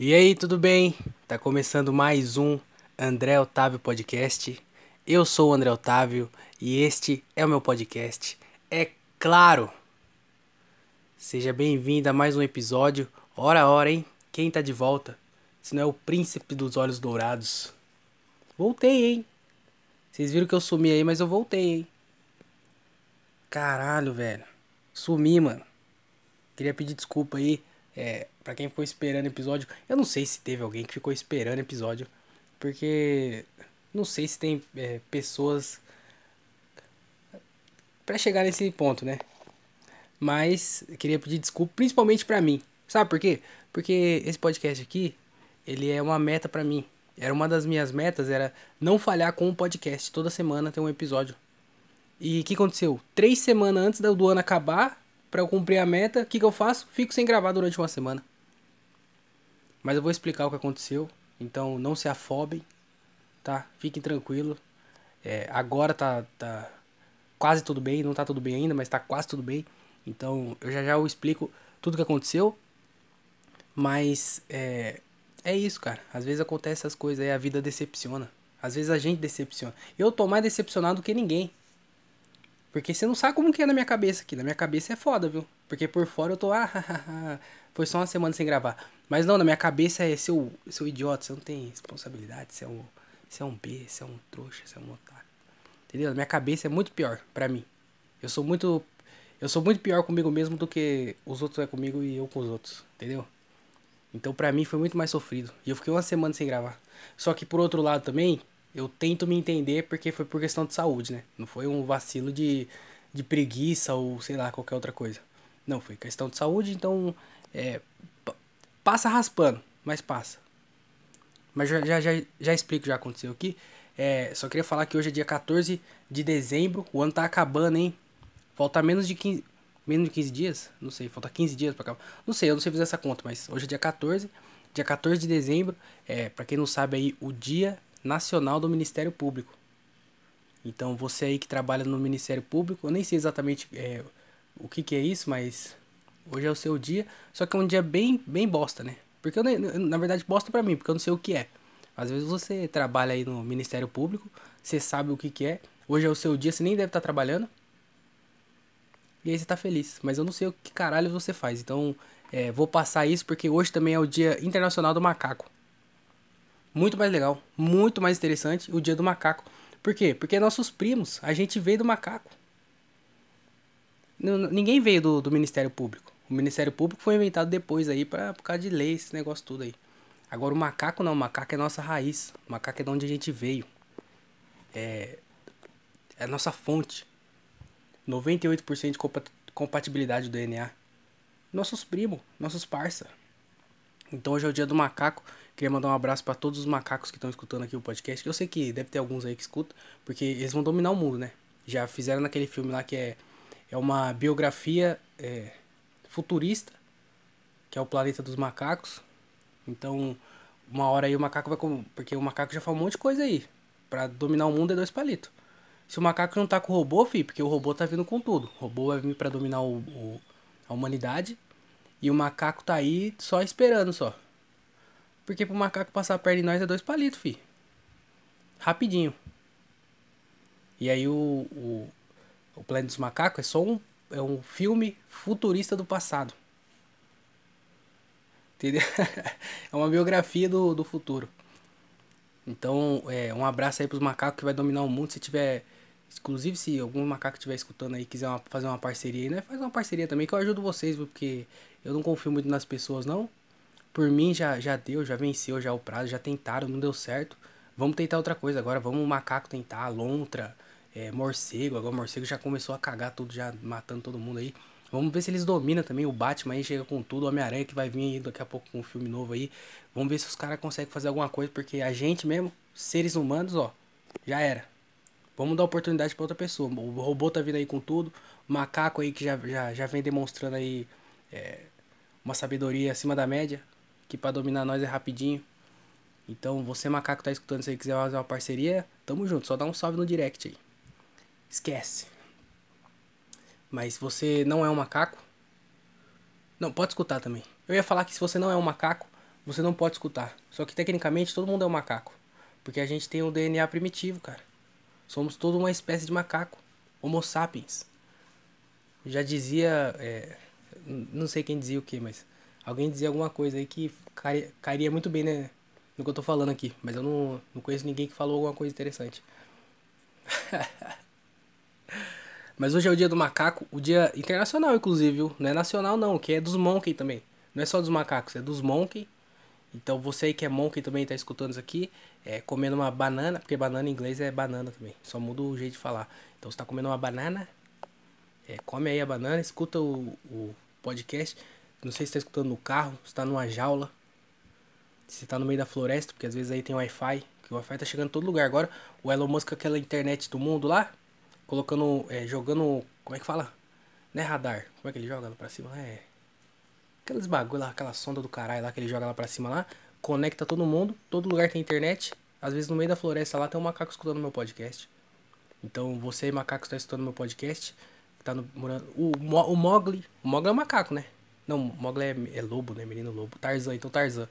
E aí, tudo bem? Tá começando mais um André Otávio Podcast. Eu sou o André Otávio e este é o meu podcast. É claro! Seja bem-vindo a mais um episódio. Ora, ora, hein? Quem tá de volta? Se não é o príncipe dos olhos dourados. Voltei, hein? Vocês viram que eu sumi aí, mas eu voltei, hein? Caralho, velho. Sumi, mano. Queria pedir desculpa aí é, para quem ficou esperando episódio. Eu não sei se teve alguém que ficou esperando episódio. Porque não sei se tem é, pessoas para chegar nesse ponto, né? Mas queria pedir desculpa, principalmente para mim. Sabe por quê? Porque esse podcast aqui, ele é uma meta para mim. Era uma das minhas metas, era não falhar com um podcast. Toda semana tem um episódio. E o que aconteceu? Três semanas antes do ano acabar, para eu cumprir a meta, o que, que eu faço? Fico sem gravar durante uma semana. Mas eu vou explicar o que aconteceu. Então não se afobem, tá? Fiquem tranquilos. É, agora tá, tá quase tudo bem, não tá tudo bem ainda, mas tá quase tudo bem. Então eu já já eu explico tudo o que aconteceu. Mas é, é isso, cara. Às vezes acontece essas coisas aí, a vida decepciona. Às vezes a gente decepciona. Eu tô mais decepcionado do que ninguém. Porque você não sabe como que é na minha cabeça aqui. Na minha cabeça é foda, viu? Porque por fora eu tô, ah, foi só uma semana sem gravar. Mas não, na minha cabeça é seu, seu idiota, você não tem responsabilidade, você é um, você é um B, você é um trouxa, você é um otário. Entendeu? Na minha cabeça é muito pior pra mim. Eu sou muito eu sou muito pior comigo mesmo do que os outros é comigo e eu com os outros, entendeu? Então pra mim foi muito mais sofrido. E eu fiquei uma semana sem gravar. Só que por outro lado também, eu tento me entender porque foi por questão de saúde, né? Não foi um vacilo de, de preguiça ou sei lá, qualquer outra coisa. Não, foi questão de saúde, então é, passa raspando, mas passa. Mas já, já, já, já explico, já aconteceu aqui. É, só queria falar que hoje é dia 14 de dezembro, o ano tá acabando, hein? Falta menos de 15, menos de 15 dias? Não sei, falta 15 dias pra acabar. Não sei, eu não sei fazer essa conta, mas hoje é dia 14, dia 14 de dezembro, é, para quem não sabe aí, o dia nacional do Ministério Público. Então você aí que trabalha no Ministério Público, eu nem sei exatamente é, o que, que é isso, mas hoje é o seu dia. Só que é um dia bem, bem bosta, né? Porque eu, na verdade, bosta pra mim, porque eu não sei o que é. Às vezes você trabalha aí no Ministério Público, você sabe o que, que é. Hoje é o seu dia, você nem deve estar tá trabalhando. E aí você tá feliz. Mas eu não sei o que caralho você faz. Então, é, vou passar isso porque hoje também é o Dia Internacional do Macaco. Muito mais legal, muito mais interessante o dia do macaco. Por quê? Porque nossos primos, a gente veio do macaco. Ninguém veio do, do Ministério Público. O Ministério Público foi inventado depois aí pra, por causa de lei, esse negócio tudo aí. Agora o macaco não, o macaco é nossa raiz. O macaco é de onde a gente veio. É, é a nossa fonte. 98% de compatibilidade do DNA. Nossos primos, nossos parça. Então hoje é o dia do macaco. Queria mandar um abraço para todos os macacos que estão escutando aqui o podcast. Que eu sei que deve ter alguns aí que escutam, porque eles vão dominar o mundo, né? Já fizeram naquele filme lá que é, é uma biografia é, futurista, que é o planeta dos macacos. Então, uma hora aí o macaco vai. Porque o macaco já fala um monte de coisa aí. Pra dominar o mundo é dois palitos. Se o macaco não tá com o robô, fi, porque o robô tá vindo com tudo. O robô vai vir para dominar o, o, a humanidade. E o macaco tá aí só esperando só. Porque pro macaco passar perna em nós é dois palitos, fi. Rapidinho. E aí o, o, o Planeta dos Macacos é só um, é um filme futurista do passado. Entendeu? é uma biografia do, do futuro. Então, é, um abraço aí pros macacos que vai dominar o mundo. Se tiver. Inclusive, se algum macaco estiver escutando aí quiser uma, fazer uma parceria aí, né? Faz uma parceria também que eu ajudo vocês, porque eu não confio muito nas pessoas, não. Por mim já, já deu, já venceu já o prazo, já tentaram, não deu certo. Vamos tentar outra coisa agora, vamos o macaco tentar, lontra, é, morcego. Agora o morcego já começou a cagar tudo, já matando todo mundo aí. Vamos ver se eles dominam também. O Batman aí chega com tudo. O Homem-Aranha que vai vir aí daqui a pouco com um filme novo aí. Vamos ver se os caras conseguem fazer alguma coisa. Porque a gente mesmo, seres humanos, ó, já era. Vamos dar oportunidade para outra pessoa. O robô tá vindo aí com tudo. O macaco aí que já, já, já vem demonstrando aí é, uma sabedoria acima da média. Que para dominar nós é rapidinho. Então, você macaco tá escutando, se quiser fazer uma parceria, tamo junto. Só dá um salve no direct aí. Esquece. Mas se você não é um macaco. Não, pode escutar também. Eu ia falar que se você não é um macaco, você não pode escutar. Só que tecnicamente todo mundo é um macaco. Porque a gente tem um DNA primitivo, cara. Somos toda uma espécie de macaco. Homo sapiens. Já dizia. É, não sei quem dizia o que, mas. Alguém dizia alguma coisa aí que cairia, cairia muito bem né, no que eu tô falando aqui. Mas eu não, não conheço ninguém que falou alguma coisa interessante. mas hoje é o dia do macaco, o dia internacional, inclusive, viu? Não é nacional, não, que é dos monkey também. Não é só dos macacos, é dos monkey. Então você aí que é monkey também tá escutando isso aqui, é comendo uma banana, porque banana em inglês é banana também, só muda o jeito de falar. Então você tá comendo uma banana, é, come aí a banana, escuta o, o podcast. Não sei se está escutando no carro, se tá numa jaula, se tá no meio da floresta, porque às vezes aí tem Wi-Fi, que o Wi-Fi tá chegando em todo lugar. Agora, o Elon Musk, aquela internet do mundo lá, colocando, é, jogando, como é que fala? Não é radar, como é que ele joga lá pra cima? É Aqueles bagulho lá, aquela sonda do caralho lá que ele joga lá pra cima lá. Conecta todo mundo, todo lugar tem internet. Às vezes no meio da floresta lá tem um macaco escutando meu podcast. Então você, macaco, está escutando meu podcast. Tá no, morando. O, o Mogli. O Mogli é um macaco, né? Não, Mogli é, é lobo, né? Menino lobo. Tarzan, então Tarzan.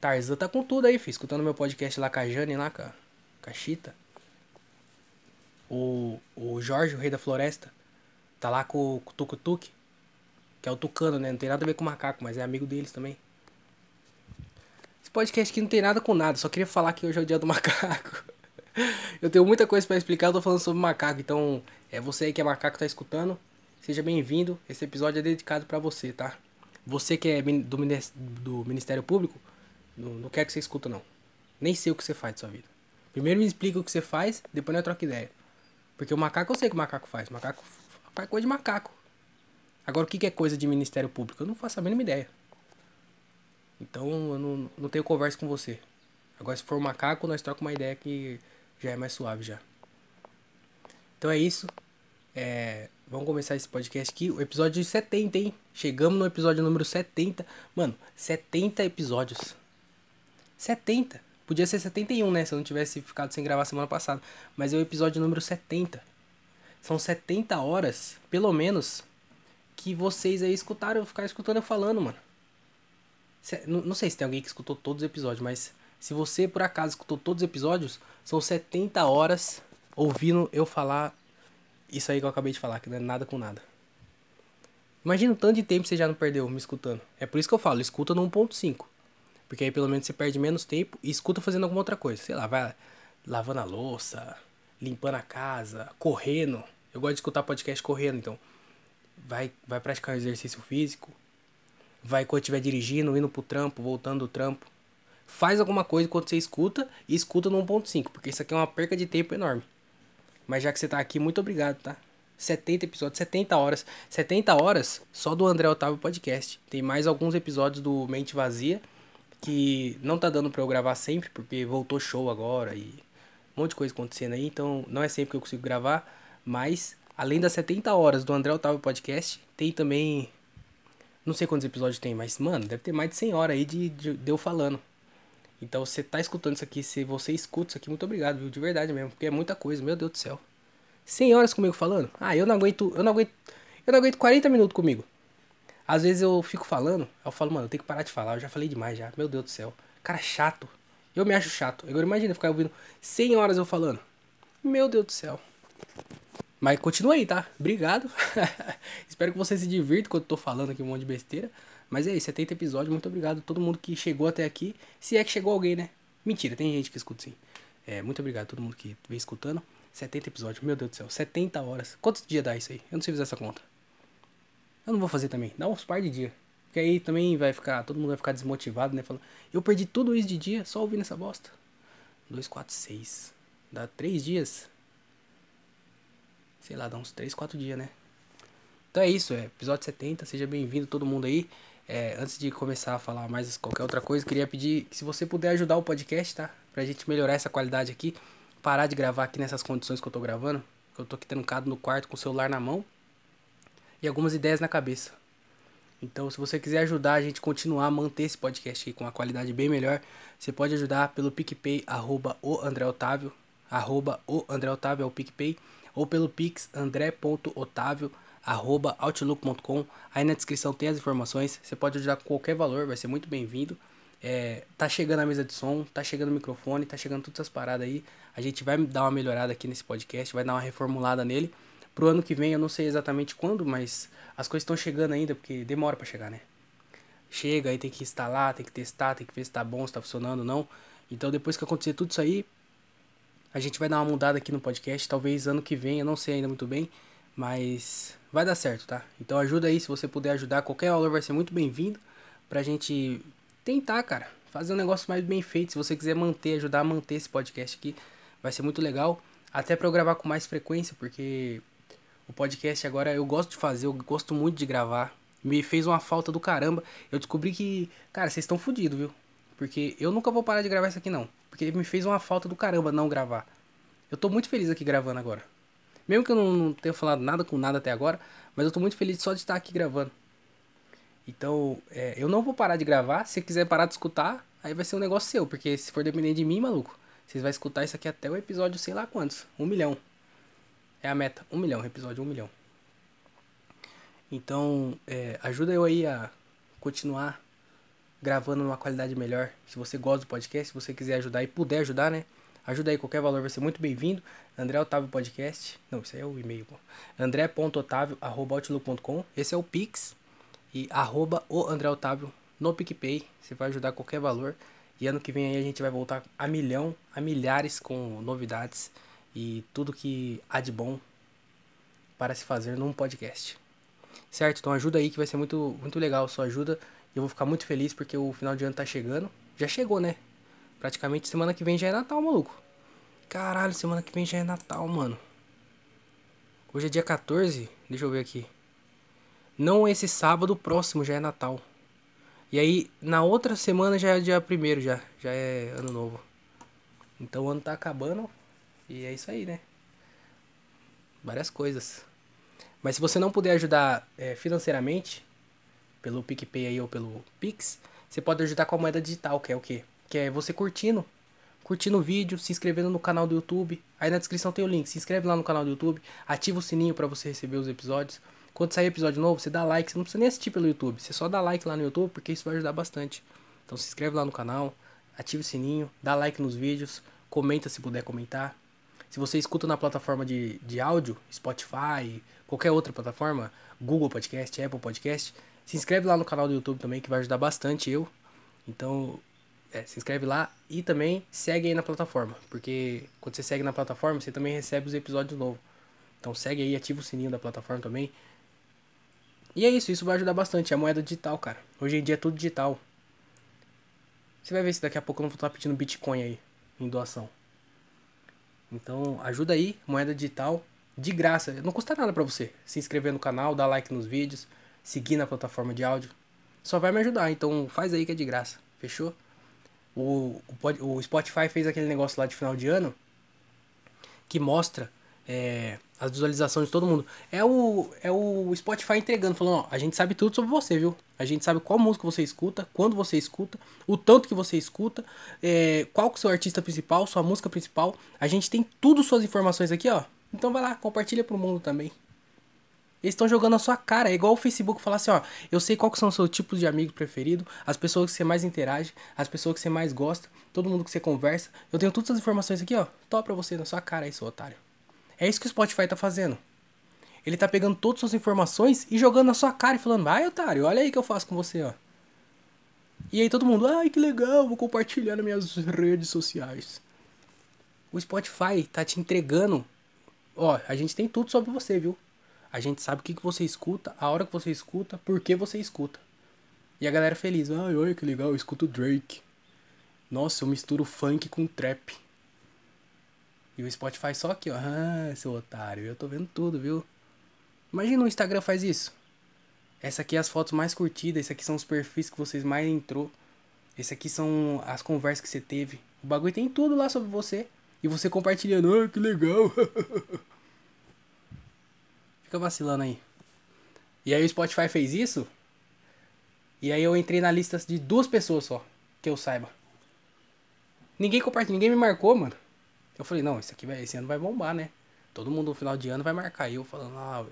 Tarzan tá com tudo aí, filho. Escutando meu podcast lá com a Jane, lá com a, com a Chita. O, o Jorge, o rei da floresta. Tá lá com, com o Tuk-Tuk. Que é o tucano, né? Não tem nada a ver com o macaco, mas é amigo deles também. Esse podcast aqui não tem nada com nada, só queria falar que hoje é o dia do macaco. eu tenho muita coisa para explicar, eu tô falando sobre macaco, então é você aí que é macaco tá escutando, seja bem-vindo. Esse episódio é dedicado para você, tá? Você que é do, do Ministério Público, não, não que você escuta não. Nem sei o que você faz de sua vida. Primeiro me explica o que você faz, depois nós troca ideia. Porque o macaco eu sei que o macaco faz. O macaco faz coisa de macaco. Agora, o que é coisa de Ministério Público? Eu não faço a mínima ideia. Então, eu não, não tenho conversa com você. Agora, se for um macaco, nós trocamos uma ideia que já é mais suave já. Então é isso. É, vamos começar esse podcast aqui. O episódio 70, hein? Chegamos no episódio número 70. Mano, 70 episódios. 70. Podia ser 71, né? Se eu não tivesse ficado sem gravar semana passada. Mas é o episódio número 70. São 70 horas, pelo menos, que vocês aí escutaram, ficar escutando eu falando, mano. Não sei se tem alguém que escutou todos os episódios, mas se você por acaso escutou todos os episódios, são 70 horas ouvindo eu falar isso aí que eu acabei de falar, que não é nada com nada. Imagina o tanto de tempo você já não perdeu me escutando. É por isso que eu falo, escuta no 1.5. Porque aí pelo menos você perde menos tempo e escuta fazendo alguma outra coisa. Sei lá, vai lavando a louça, limpando a casa, correndo. Eu gosto de escutar podcast correndo, então vai, vai praticar exercício físico, vai quando estiver dirigindo, indo pro trampo, voltando do trampo. Faz alguma coisa enquanto você escuta e escuta no 1.5, porque isso aqui é uma perca de tempo enorme. Mas já que você tá aqui, muito obrigado, tá? 70 episódios, 70 horas. 70 horas só do André Otávio Podcast. Tem mais alguns episódios do Mente Vazia que não tá dando pra eu gravar sempre, porque voltou show agora e um monte de coisa acontecendo aí, então não é sempre que eu consigo gravar, mas Além das 70 horas do André Otávio Podcast, tem também. Não sei quantos episódios tem, mas, mano, deve ter mais de 100 horas aí de, de, de eu falando. Então, você tá escutando isso aqui, se você escuta isso aqui, muito obrigado, viu? De verdade mesmo, porque é muita coisa, meu Deus do céu. 100 horas comigo falando? Ah, eu não aguento, eu não aguento, eu não aguento 40 minutos comigo. Às vezes eu fico falando, eu falo, mano, eu tenho que parar de falar, eu já falei demais já, meu Deus do céu. Cara chato. Eu me acho chato. Agora imagina ficar ouvindo 100 horas eu falando. Meu Deus do céu. Mas continua aí, tá? Obrigado. Espero que você se divirta quando eu tô falando aqui um monte de besteira. Mas é isso, 70 episódios. Muito obrigado a todo mundo que chegou até aqui. Se é que chegou alguém, né? Mentira, tem gente que escuta sim. É, muito obrigado a todo mundo que vem escutando. 70 episódios, meu Deus do céu, 70 horas. Quantos dias dá isso aí? Eu não sei fazer essa conta. Eu não vou fazer também. Dá uns par de dias. Porque aí também vai ficar, todo mundo vai ficar desmotivado, né? Falando, eu perdi tudo isso de dia só ouvindo essa bosta. 2, 4, 6. Dá 3 dias sei lá, dá uns 3, 4 dias, né? Então é isso, é episódio 70, seja bem-vindo todo mundo aí. É, antes de começar a falar mais qualquer outra coisa, queria pedir que se você puder ajudar o podcast, tá? Pra gente melhorar essa qualidade aqui, parar de gravar aqui nessas condições que eu tô gravando. Eu tô aqui trancado no quarto com o celular na mão e algumas ideias na cabeça. Então, se você quiser ajudar a gente continuar a manter esse podcast aqui com uma qualidade bem melhor, você pode ajudar pelo PicPay, arroba o André Otávio, arroba o André Otávio é o PicPay ou pelo pix andré.otavio@outlook.com. Aí na descrição tem as informações. Você pode ajudar com qualquer valor, vai ser muito bem-vindo. É, tá chegando a mesa de som, tá chegando o microfone, tá chegando todas essas paradas aí. A gente vai dar uma melhorada aqui nesse podcast, vai dar uma reformulada nele. Pro ano que vem, eu não sei exatamente quando, mas as coisas estão chegando ainda, porque demora para chegar, né? Chega, aí tem que instalar, tem que testar, tem que ver se tá bom, se tá funcionando ou não. Então depois que acontecer tudo isso aí, a gente vai dar uma mudada aqui no podcast. Talvez ano que vem, eu não sei ainda muito bem, mas vai dar certo, tá? Então ajuda aí, se você puder ajudar, qualquer valor vai ser muito bem-vindo pra gente tentar, cara, fazer um negócio mais bem feito. Se você quiser manter, ajudar a manter esse podcast aqui, vai ser muito legal. Até para eu gravar com mais frequência, porque o podcast agora eu gosto de fazer, eu gosto muito de gravar. Me fez uma falta do caramba. Eu descobri que, cara, vocês estão fodidos, viu? Porque eu nunca vou parar de gravar isso aqui não. Porque me fez uma falta do caramba não gravar. Eu tô muito feliz aqui gravando agora. Mesmo que eu não, não tenha falado nada com nada até agora, mas eu tô muito feliz só de estar aqui gravando. Então, é, eu não vou parar de gravar. Se quiser parar de escutar, aí vai ser um negócio seu. Porque se for depender de mim, maluco, vocês vão escutar isso aqui até o episódio sei lá quantos. Um milhão. É a meta. Um milhão, episódio um milhão. Então, é, ajuda eu aí a continuar gravando numa qualidade melhor. Se você gosta do podcast, se você quiser ajudar e puder ajudar, né? Ajuda aí, qualquer valor vai ser muito bem-vindo. André Otávio Podcast. Não, isso aí é o e-mail. André.otávio.outlook.com. Esse é o Pix. E arroba o André Otávio no PicPay. Você vai ajudar qualquer valor. E ano que vem aí a gente vai voltar a milhão, a milhares com novidades e tudo que há de bom para se fazer num podcast. Certo? Então ajuda aí que vai ser muito, muito legal sua ajuda. Eu vou ficar muito feliz porque o final de ano tá chegando. Já chegou, né? Praticamente semana que vem já é Natal, maluco. Caralho, semana que vem já é Natal, mano. Hoje é dia 14. Deixa eu ver aqui. Não esse sábado, próximo já é Natal. E aí, na outra semana já é dia 1 já. Já é ano novo. Então o ano tá acabando. E é isso aí, né? Várias coisas. Mas se você não puder ajudar é, financeiramente, pelo PicPay aí ou pelo Pix, você pode ajudar com a moeda digital, que é o quê? Que é você curtindo, curtindo o vídeo, se inscrevendo no canal do YouTube. Aí na descrição tem o link, se inscreve lá no canal do YouTube, ativa o sininho para você receber os episódios. Quando sair episódio novo, você dá like, você não precisa nem assistir pelo YouTube, você só dá like lá no YouTube, porque isso vai ajudar bastante. Então se inscreve lá no canal, ativa o sininho, dá like nos vídeos, comenta se puder comentar. Se você escuta na plataforma de, de áudio, Spotify, qualquer outra plataforma, Google Podcast, Apple Podcast, se inscreve lá no canal do YouTube também, que vai ajudar bastante eu. Então, é, se inscreve lá e também segue aí na plataforma, porque quando você segue na plataforma, você também recebe os episódios novos. Então segue aí, ativa o sininho da plataforma também. E é isso, isso vai ajudar bastante. É a moeda digital, cara. Hoje em dia é tudo digital. Você vai ver se daqui a pouco eu não vou estar pedindo Bitcoin aí em doação. Então, ajuda aí, moeda digital, de graça. Não custa nada para você. Se inscrever no canal, dar like nos vídeos, seguir na plataforma de áudio. Só vai me ajudar, então faz aí que é de graça. Fechou? O, o, o Spotify fez aquele negócio lá de final de ano que mostra é, as visualizações de todo mundo. É o, é o Spotify entregando, falando, ó, a gente sabe tudo sobre você, viu? A gente sabe qual música você escuta, quando você escuta, o tanto que você escuta, é, qual que é o seu artista principal, sua música principal. A gente tem tudo suas informações aqui, ó. Então vai lá, compartilha pro mundo também. Eles estão jogando a sua cara. É igual o Facebook falar assim, ó. Eu sei qual são os seus tipos de amigo preferido, as pessoas que você mais interage, as pessoas que você mais gosta, todo mundo que você conversa. Eu tenho todas as informações aqui, ó. Top pra você na sua cara aí, seu otário. É isso que o Spotify tá fazendo. Ele tá pegando todas as suas informações e jogando na sua cara e falando, vai, otário, olha aí que eu faço com você, ó. E aí todo mundo, ai que legal, vou compartilhar nas minhas redes sociais. O Spotify tá te entregando. Ó, a gente tem tudo sobre você, viu? A gente sabe o que, que você escuta, a hora que você escuta, por que você escuta. E a galera feliz, ai, olha que legal, eu escuto Drake. Nossa, eu misturo funk com trap. E o Spotify só aqui, ó. Ah, seu otário, eu tô vendo tudo, viu? Imagina o Instagram faz isso. Essa aqui é as fotos mais curtidas, esse aqui são os perfis que vocês mais entrou. Esse aqui são as conversas que você teve. O bagulho tem tudo lá sobre você. E você compartilhando, ah, que legal. Fica vacilando aí. E aí o Spotify fez isso. E aí eu entrei na lista de duas pessoas só, que eu saiba. Ninguém compartilhou, ninguém me marcou, mano. Eu falei, não, esse aqui vai, esse ano vai bombar, né? Todo mundo no final de ano vai marcar. E eu falando, ah,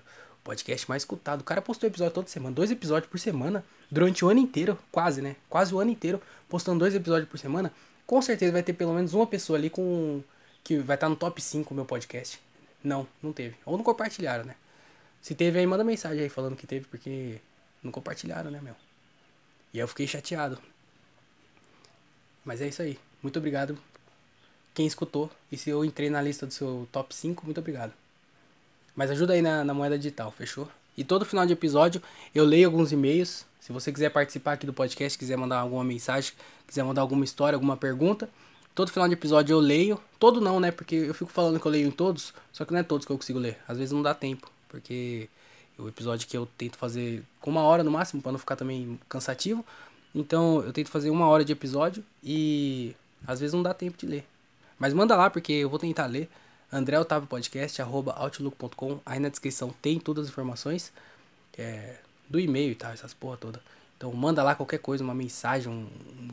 Podcast mais escutado. O cara postou episódio toda semana, dois episódios por semana, durante o ano inteiro, quase, né? Quase o ano inteiro, postando dois episódios por semana. Com certeza vai ter pelo menos uma pessoa ali com que vai estar no top 5 do meu podcast. Não, não teve. Ou não compartilharam, né? Se teve aí, manda mensagem aí falando que teve, porque não compartilharam, né, meu? E eu fiquei chateado. Mas é isso aí. Muito obrigado quem escutou. E se eu entrei na lista do seu top 5, muito obrigado. Mas ajuda aí na, na moeda digital, fechou? E todo final de episódio eu leio alguns e-mails. Se você quiser participar aqui do podcast, quiser mandar alguma mensagem, quiser mandar alguma história, alguma pergunta, todo final de episódio eu leio. Todo não, né? Porque eu fico falando que eu leio em todos, só que não é todos que eu consigo ler. Às vezes não dá tempo, porque o episódio que eu tento fazer com uma hora no máximo, para não ficar também cansativo. Então eu tento fazer uma hora de episódio e às vezes não dá tempo de ler. Mas manda lá porque eu vou tentar ler. André Otávio Podcast, arroba outlook.com. Aí na descrição tem todas as informações é, do e-mail e tal, essas porra toda. Então manda lá qualquer coisa, uma mensagem, um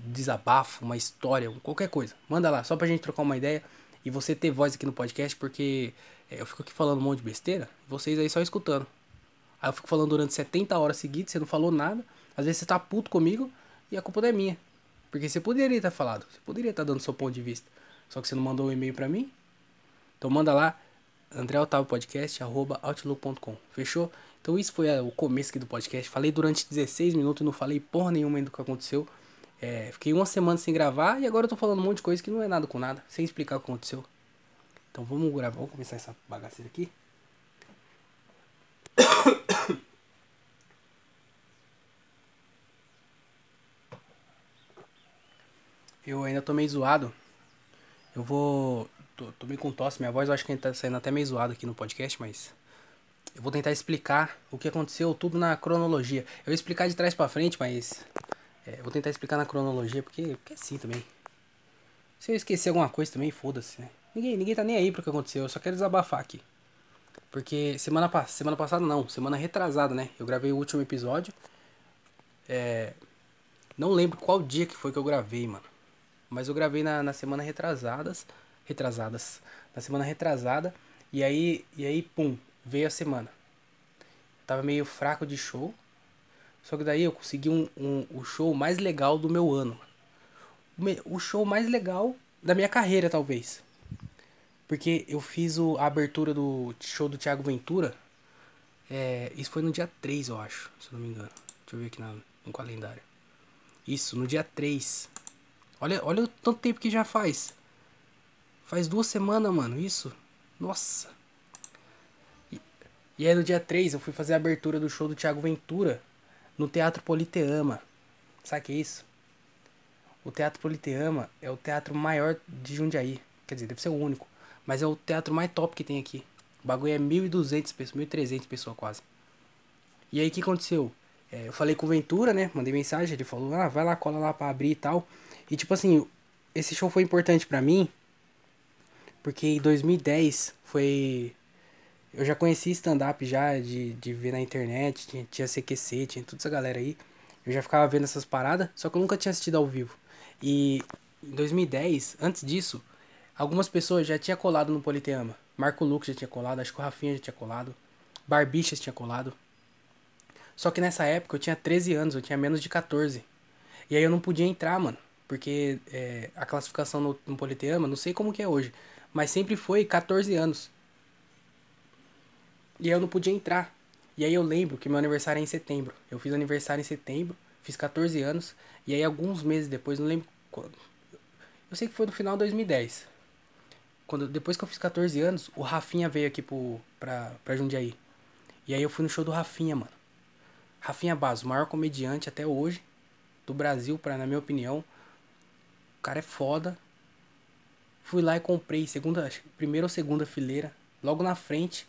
desabafo, uma história, qualquer coisa. Manda lá, só pra gente trocar uma ideia e você ter voz aqui no podcast, porque eu fico aqui falando um monte de besteira, vocês aí só escutando. Aí eu fico falando durante 70 horas seguidas, você não falou nada. Às vezes você tá puto comigo e a culpa não é minha. Porque você poderia ter falado, você poderia estar dando seu ponto de vista. Só que você não mandou um e-mail para mim. Então manda lá, André Otávio Podcast, arroba outlook.com. Fechou? Então isso foi o começo aqui do podcast. Falei durante 16 minutos e não falei porra nenhuma ainda do que aconteceu. É, fiquei uma semana sem gravar e agora eu tô falando um monte de coisa que não é nada com nada, sem explicar o que aconteceu. Então vamos gravar, vamos começar essa bagaceira aqui. Eu ainda tô meio zoado. Eu vou. Tô, tô meio com tosse, minha voz eu acho que tá saindo até meio zoado aqui no podcast, mas. Eu vou tentar explicar o que aconteceu tudo na cronologia. Eu vou explicar de trás para frente, mas. É, vou tentar explicar na cronologia, porque, porque é assim também. Se eu esquecer alguma coisa também, foda-se, né? Ninguém, ninguém tá nem aí pro que aconteceu, eu só quero desabafar aqui. Porque semana, semana passada não, semana retrasada, né? Eu gravei o último episódio. É. Não lembro qual dia que foi que eu gravei, mano. Mas eu gravei na, na semana retrasadas. Retrasadas. Na semana retrasada. E aí, e aí, pum, veio a semana. Tava meio fraco de show. Só que daí eu consegui um, um, o show mais legal do meu ano. O show mais legal da minha carreira, talvez. Porque eu fiz o, a abertura do show do Thiago Ventura. É, isso foi no dia 3, eu acho, se eu não me engano. Deixa eu ver aqui na, no calendário. Isso, no dia 3. Olha, olha o tanto tempo que já faz. Faz duas semanas, mano, isso. Nossa. E, e aí no dia 3 eu fui fazer a abertura do show do Thiago Ventura no Teatro Politeama. Sabe que é isso? O Teatro Politeama é o teatro maior de Jundiaí. Quer dizer, deve ser o único. Mas é o teatro mais top que tem aqui. O bagulho é 1.200 pessoas, 1.300 pessoas quase. E aí o que aconteceu? É, eu falei com o Ventura, né? Mandei mensagem, ele falou, ah, vai lá, cola lá pra abrir e tal. E tipo assim, esse show foi importante para mim, porque em 2010 foi. Eu já conheci stand-up já, de, de ver na internet, tinha, tinha CQC, tinha toda essa galera aí. Eu já ficava vendo essas paradas, só que eu nunca tinha assistido ao vivo. E em 2010, antes disso, algumas pessoas já tinham colado no Politeama. Marco Lucas já tinha colado, acho que o Rafinha já tinha colado. Barbichas tinha colado. Só que nessa época eu tinha 13 anos, eu tinha menos de 14. E aí eu não podia entrar, mano. Porque é, a classificação no, no Politeama, não sei como que é hoje, mas sempre foi 14 anos. E aí eu não podia entrar. E aí eu lembro que meu aniversário é em setembro. Eu fiz aniversário em setembro, fiz 14 anos. E aí alguns meses depois, não lembro quando. Eu sei que foi no final de 2010. Quando, depois que eu fiz 14 anos, o Rafinha veio aqui pro, pra, pra Jundiaí. E aí eu fui no show do Rafinha, mano. Rafinha Basso, o maior comediante até hoje do Brasil, pra, na minha opinião cara é foda. Fui lá e comprei, segunda, primeira ou segunda fileira, logo na frente.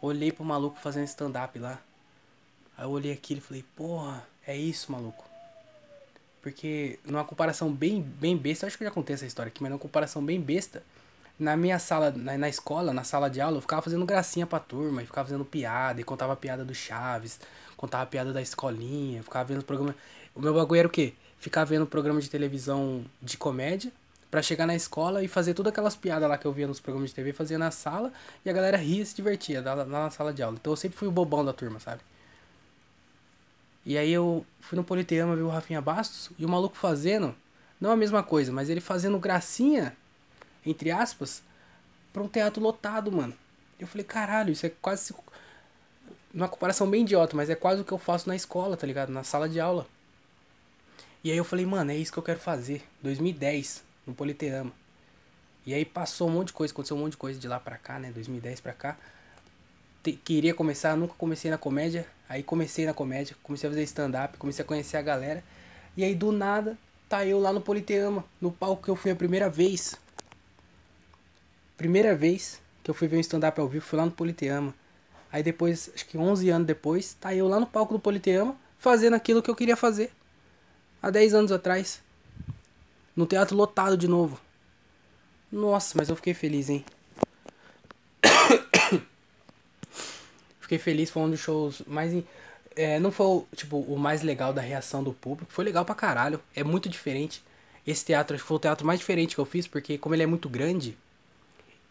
Olhei pro maluco fazendo stand-up lá. Aí eu olhei aquilo e falei, porra, é isso, maluco. Porque numa comparação bem, bem besta, acho que eu já contei essa história aqui, mas numa comparação bem besta, na minha sala, na, na escola, na sala de aula, eu ficava fazendo gracinha pra turma, e ficava fazendo piada, e contava piada do Chaves, contava piada da escolinha, ficava vendo programa. O meu bagulho era o quê? ficar vendo programa de televisão de comédia, Pra chegar na escola e fazer todas aquelas piadas lá que eu via nos programas de TV, fazia na sala e a galera ria e se divertia lá, lá na sala de aula. Então eu sempre fui o bobão da turma, sabe? E aí eu fui no Politeama ver o Rafinha Bastos e o maluco fazendo, não a mesma coisa, mas ele fazendo gracinha, entre aspas, pra um teatro lotado, mano. Eu falei, caralho, isso é quase. Uma comparação bem idiota, mas é quase o que eu faço na escola, tá ligado? Na sala de aula. E aí eu falei, mano, é isso que eu quero fazer. 2010, no Politeama. E aí passou um monte de coisa, aconteceu um monte de coisa de lá pra cá, né? 2010 pra cá. Te, queria começar, nunca comecei na comédia. Aí comecei na comédia, comecei a fazer stand-up, comecei a conhecer a galera. E aí do nada, tá eu lá no Politeama, no palco que eu fui a primeira vez. Primeira vez que eu fui ver um stand-up ao vivo foi lá no Politeama. Aí depois, acho que 11 anos depois, tá eu lá no palco do Politeama fazendo aquilo que eu queria fazer. Há 10 anos atrás. No teatro lotado de novo. Nossa, mas eu fiquei feliz, hein? fiquei feliz, foi um dos shows mais. É, não foi tipo, o mais legal da reação do público. Foi legal pra caralho. É muito diferente. Esse teatro acho que foi o teatro mais diferente que eu fiz, porque como ele é muito grande,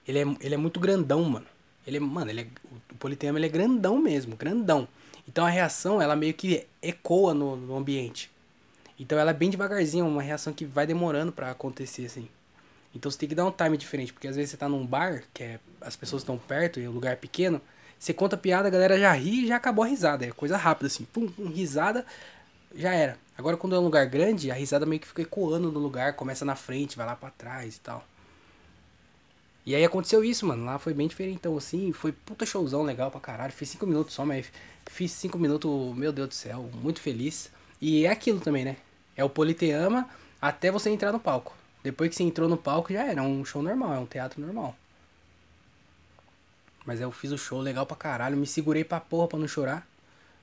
ele é, ele é muito grandão, mano. Ele é, mano, ele é, o Politeama ele é grandão mesmo, grandão. Então a reação, ela meio que ecoa no, no ambiente. Então ela é bem devagarzinho, uma reação que vai demorando para acontecer, assim. Então você tem que dar um time diferente, porque às vezes você tá num bar, que é, as pessoas estão perto e o lugar é pequeno, você conta piada, a galera já ri e já acabou a risada. É coisa rápida, assim. Pum, pum, risada, já era. Agora quando é um lugar grande, a risada meio que fica ecoando no lugar, começa na frente, vai lá para trás e tal. E aí aconteceu isso, mano. Lá foi bem diferente. Então, assim, foi puta showzão legal pra caralho. Fiz cinco minutos só, mas fiz cinco minutos, meu Deus do céu, muito feliz. E é aquilo também, né? É o Politeama até você entrar no palco. Depois que você entrou no palco, já era um show normal, é um teatro normal. Mas eu fiz o show legal pra caralho, me segurei pra porra pra não chorar.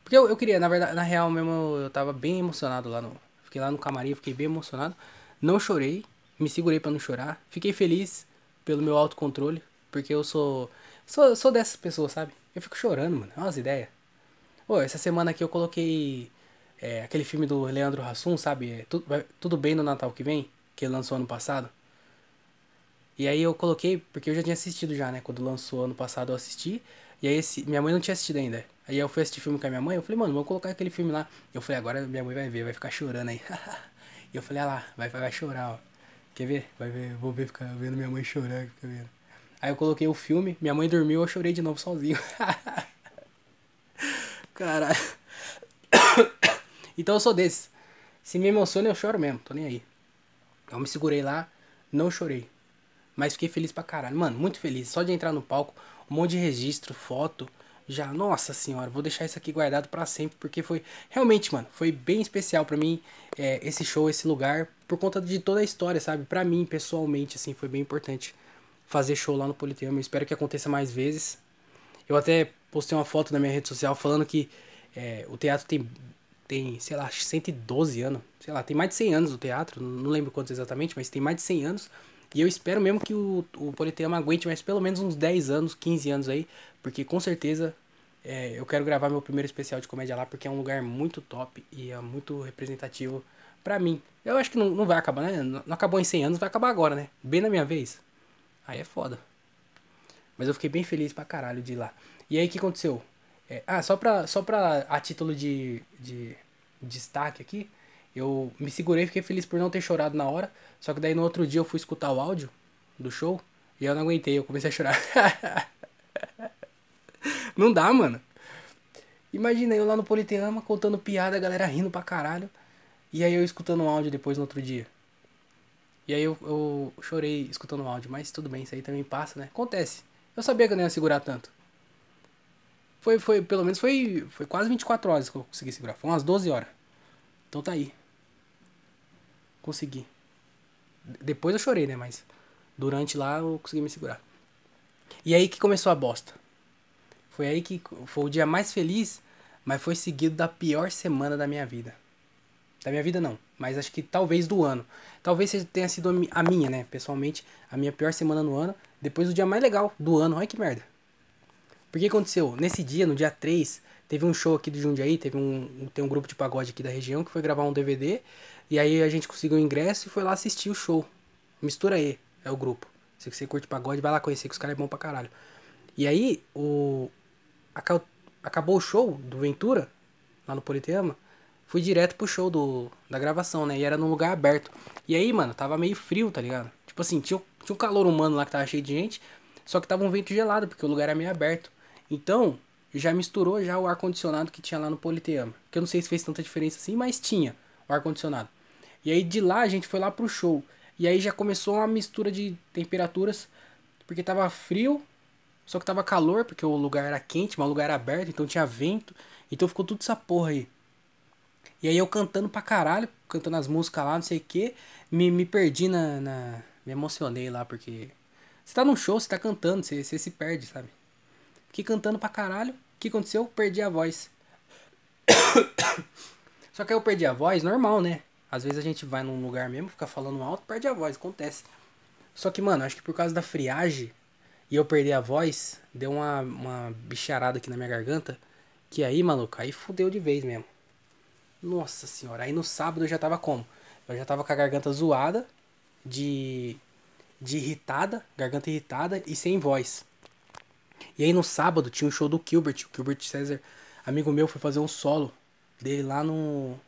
Porque eu, eu queria, na verdade, na real mesmo, eu tava bem emocionado lá no. Fiquei lá no camarim, fiquei bem emocionado. Não chorei, me segurei pra não chorar. Fiquei feliz pelo meu autocontrole, porque eu sou. Sou, sou dessas pessoas, sabe? Eu fico chorando, mano. Olha as ideias. Pô, essa semana aqui eu coloquei é, aquele filme do Leandro Hassum, sabe? É, tudo, vai, tudo bem no Natal que vem, que ele lançou ano passado. E aí eu coloquei, porque eu já tinha assistido já, né? Quando lançou ano passado eu assisti. E aí esse, minha mãe não tinha assistido ainda. Aí eu fui assistir filme com a minha mãe, eu falei, mano, vamos colocar aquele filme lá. Eu falei, agora minha mãe vai ver, vai ficar chorando aí. e eu falei, ah lá, vai, vai chorar, ó. Quer ver? Vai ver, vou ver, ficar vendo minha mãe vendo. Aí eu coloquei o filme, minha mãe dormiu, eu chorei de novo sozinho. Caralho. então eu sou desse. Se me emociona, eu choro mesmo, tô nem aí. Eu me segurei lá, não chorei. Mas fiquei feliz pra caralho. Mano, muito feliz. Só de entrar no palco, um monte de registro, foto. Já, nossa senhora, vou deixar isso aqui guardado para sempre. Porque foi, realmente, mano, foi bem especial para mim é, esse show, esse lugar. Por conta de toda a história, sabe? Pra mim, pessoalmente, assim, foi bem importante fazer show lá no Politeama. Eu espero que aconteça mais vezes. Eu até postei uma foto na minha rede social falando que é, o teatro tem, tem, sei lá, 112 anos. Sei lá, tem mais de 100 anos o teatro. Não lembro quantos exatamente, mas tem mais de 100 anos. E eu espero mesmo que o, o Politeama aguente mais pelo menos uns 10 anos, 15 anos aí, porque com certeza é, eu quero gravar meu primeiro especial de comédia lá, porque é um lugar muito top e é muito representativo pra mim. Eu acho que não, não vai acabar, né? Não acabou em 100 anos, vai acabar agora, né? Bem na minha vez. Aí é foda. Mas eu fiquei bem feliz pra caralho de ir lá. E aí o que aconteceu? É, ah, só pra, só pra a título de, de, de destaque aqui, eu me segurei, fiquei feliz por não ter chorado na hora. Só que daí no outro dia eu fui escutar o áudio do show e eu não aguentei, eu comecei a chorar. não dá, mano. Imagina eu lá no Politeama contando piada, a galera rindo pra caralho. E aí eu escutando o áudio depois no outro dia. E aí eu, eu chorei escutando o áudio, mas tudo bem, isso aí também passa, né? Acontece. Eu sabia que eu não ia segurar tanto. Foi, foi, pelo menos foi, foi quase 24 horas que eu consegui segurar. Foi umas 12 horas. Então tá aí. Consegui. Depois eu chorei, né? Mas durante lá eu consegui me segurar. E aí que começou a bosta. Foi aí que foi o dia mais feliz, mas foi seguido da pior semana da minha vida. Da minha vida não, mas acho que talvez do ano. Talvez tenha sido a minha, né? Pessoalmente, a minha pior semana no ano. Depois do dia mais legal do ano. Olha que merda. Porque aconteceu? Nesse dia, no dia 3, teve um show aqui do Jundiaí, teve um, tem um grupo de pagode aqui da região que foi gravar um DVD. E aí a gente conseguiu o ingresso e foi lá assistir o show. Mistura E, é o grupo. Se você curte pagode, vai lá conhecer que os caras é bom pra caralho. E aí, o. Acabou o show do Ventura, lá no Politeama. Fui direto pro show do, da gravação, né? E era num lugar aberto. E aí, mano, tava meio frio, tá ligado? Tipo assim, tinha, tinha um calor humano lá que tava cheio de gente. Só que tava um vento gelado, porque o lugar era meio aberto. Então, já misturou já o ar-condicionado que tinha lá no Politeama. Que eu não sei se fez tanta diferença assim, mas tinha o ar-condicionado. E aí de lá a gente foi lá pro show. E aí já começou uma mistura de temperaturas, porque tava frio, só que tava calor, porque o lugar era quente, mas o lugar era aberto, então tinha vento. Então ficou tudo essa porra aí. E aí eu cantando pra caralho, cantando as músicas lá, não sei o que, me, me perdi na, na, Me emocionei lá, porque. Você tá num show, você tá cantando, você, você se perde, sabe? Fiquei cantando pra caralho. O que aconteceu? Perdi a voz. Só que aí eu perdi a voz, normal, né? Às vezes a gente vai num lugar mesmo, fica falando alto, perde a voz, acontece. Só que, mano, acho que por causa da friagem e eu perder a voz, deu uma, uma bicharada aqui na minha garganta. Que aí, maluco, aí fudeu de vez mesmo. Nossa senhora, aí no sábado eu já tava como? Eu já tava com a garganta zoada, de, de irritada, garganta irritada e sem voz. E aí no sábado tinha um show do Gilbert, o Gilbert César, amigo meu, foi fazer um solo dele lá no,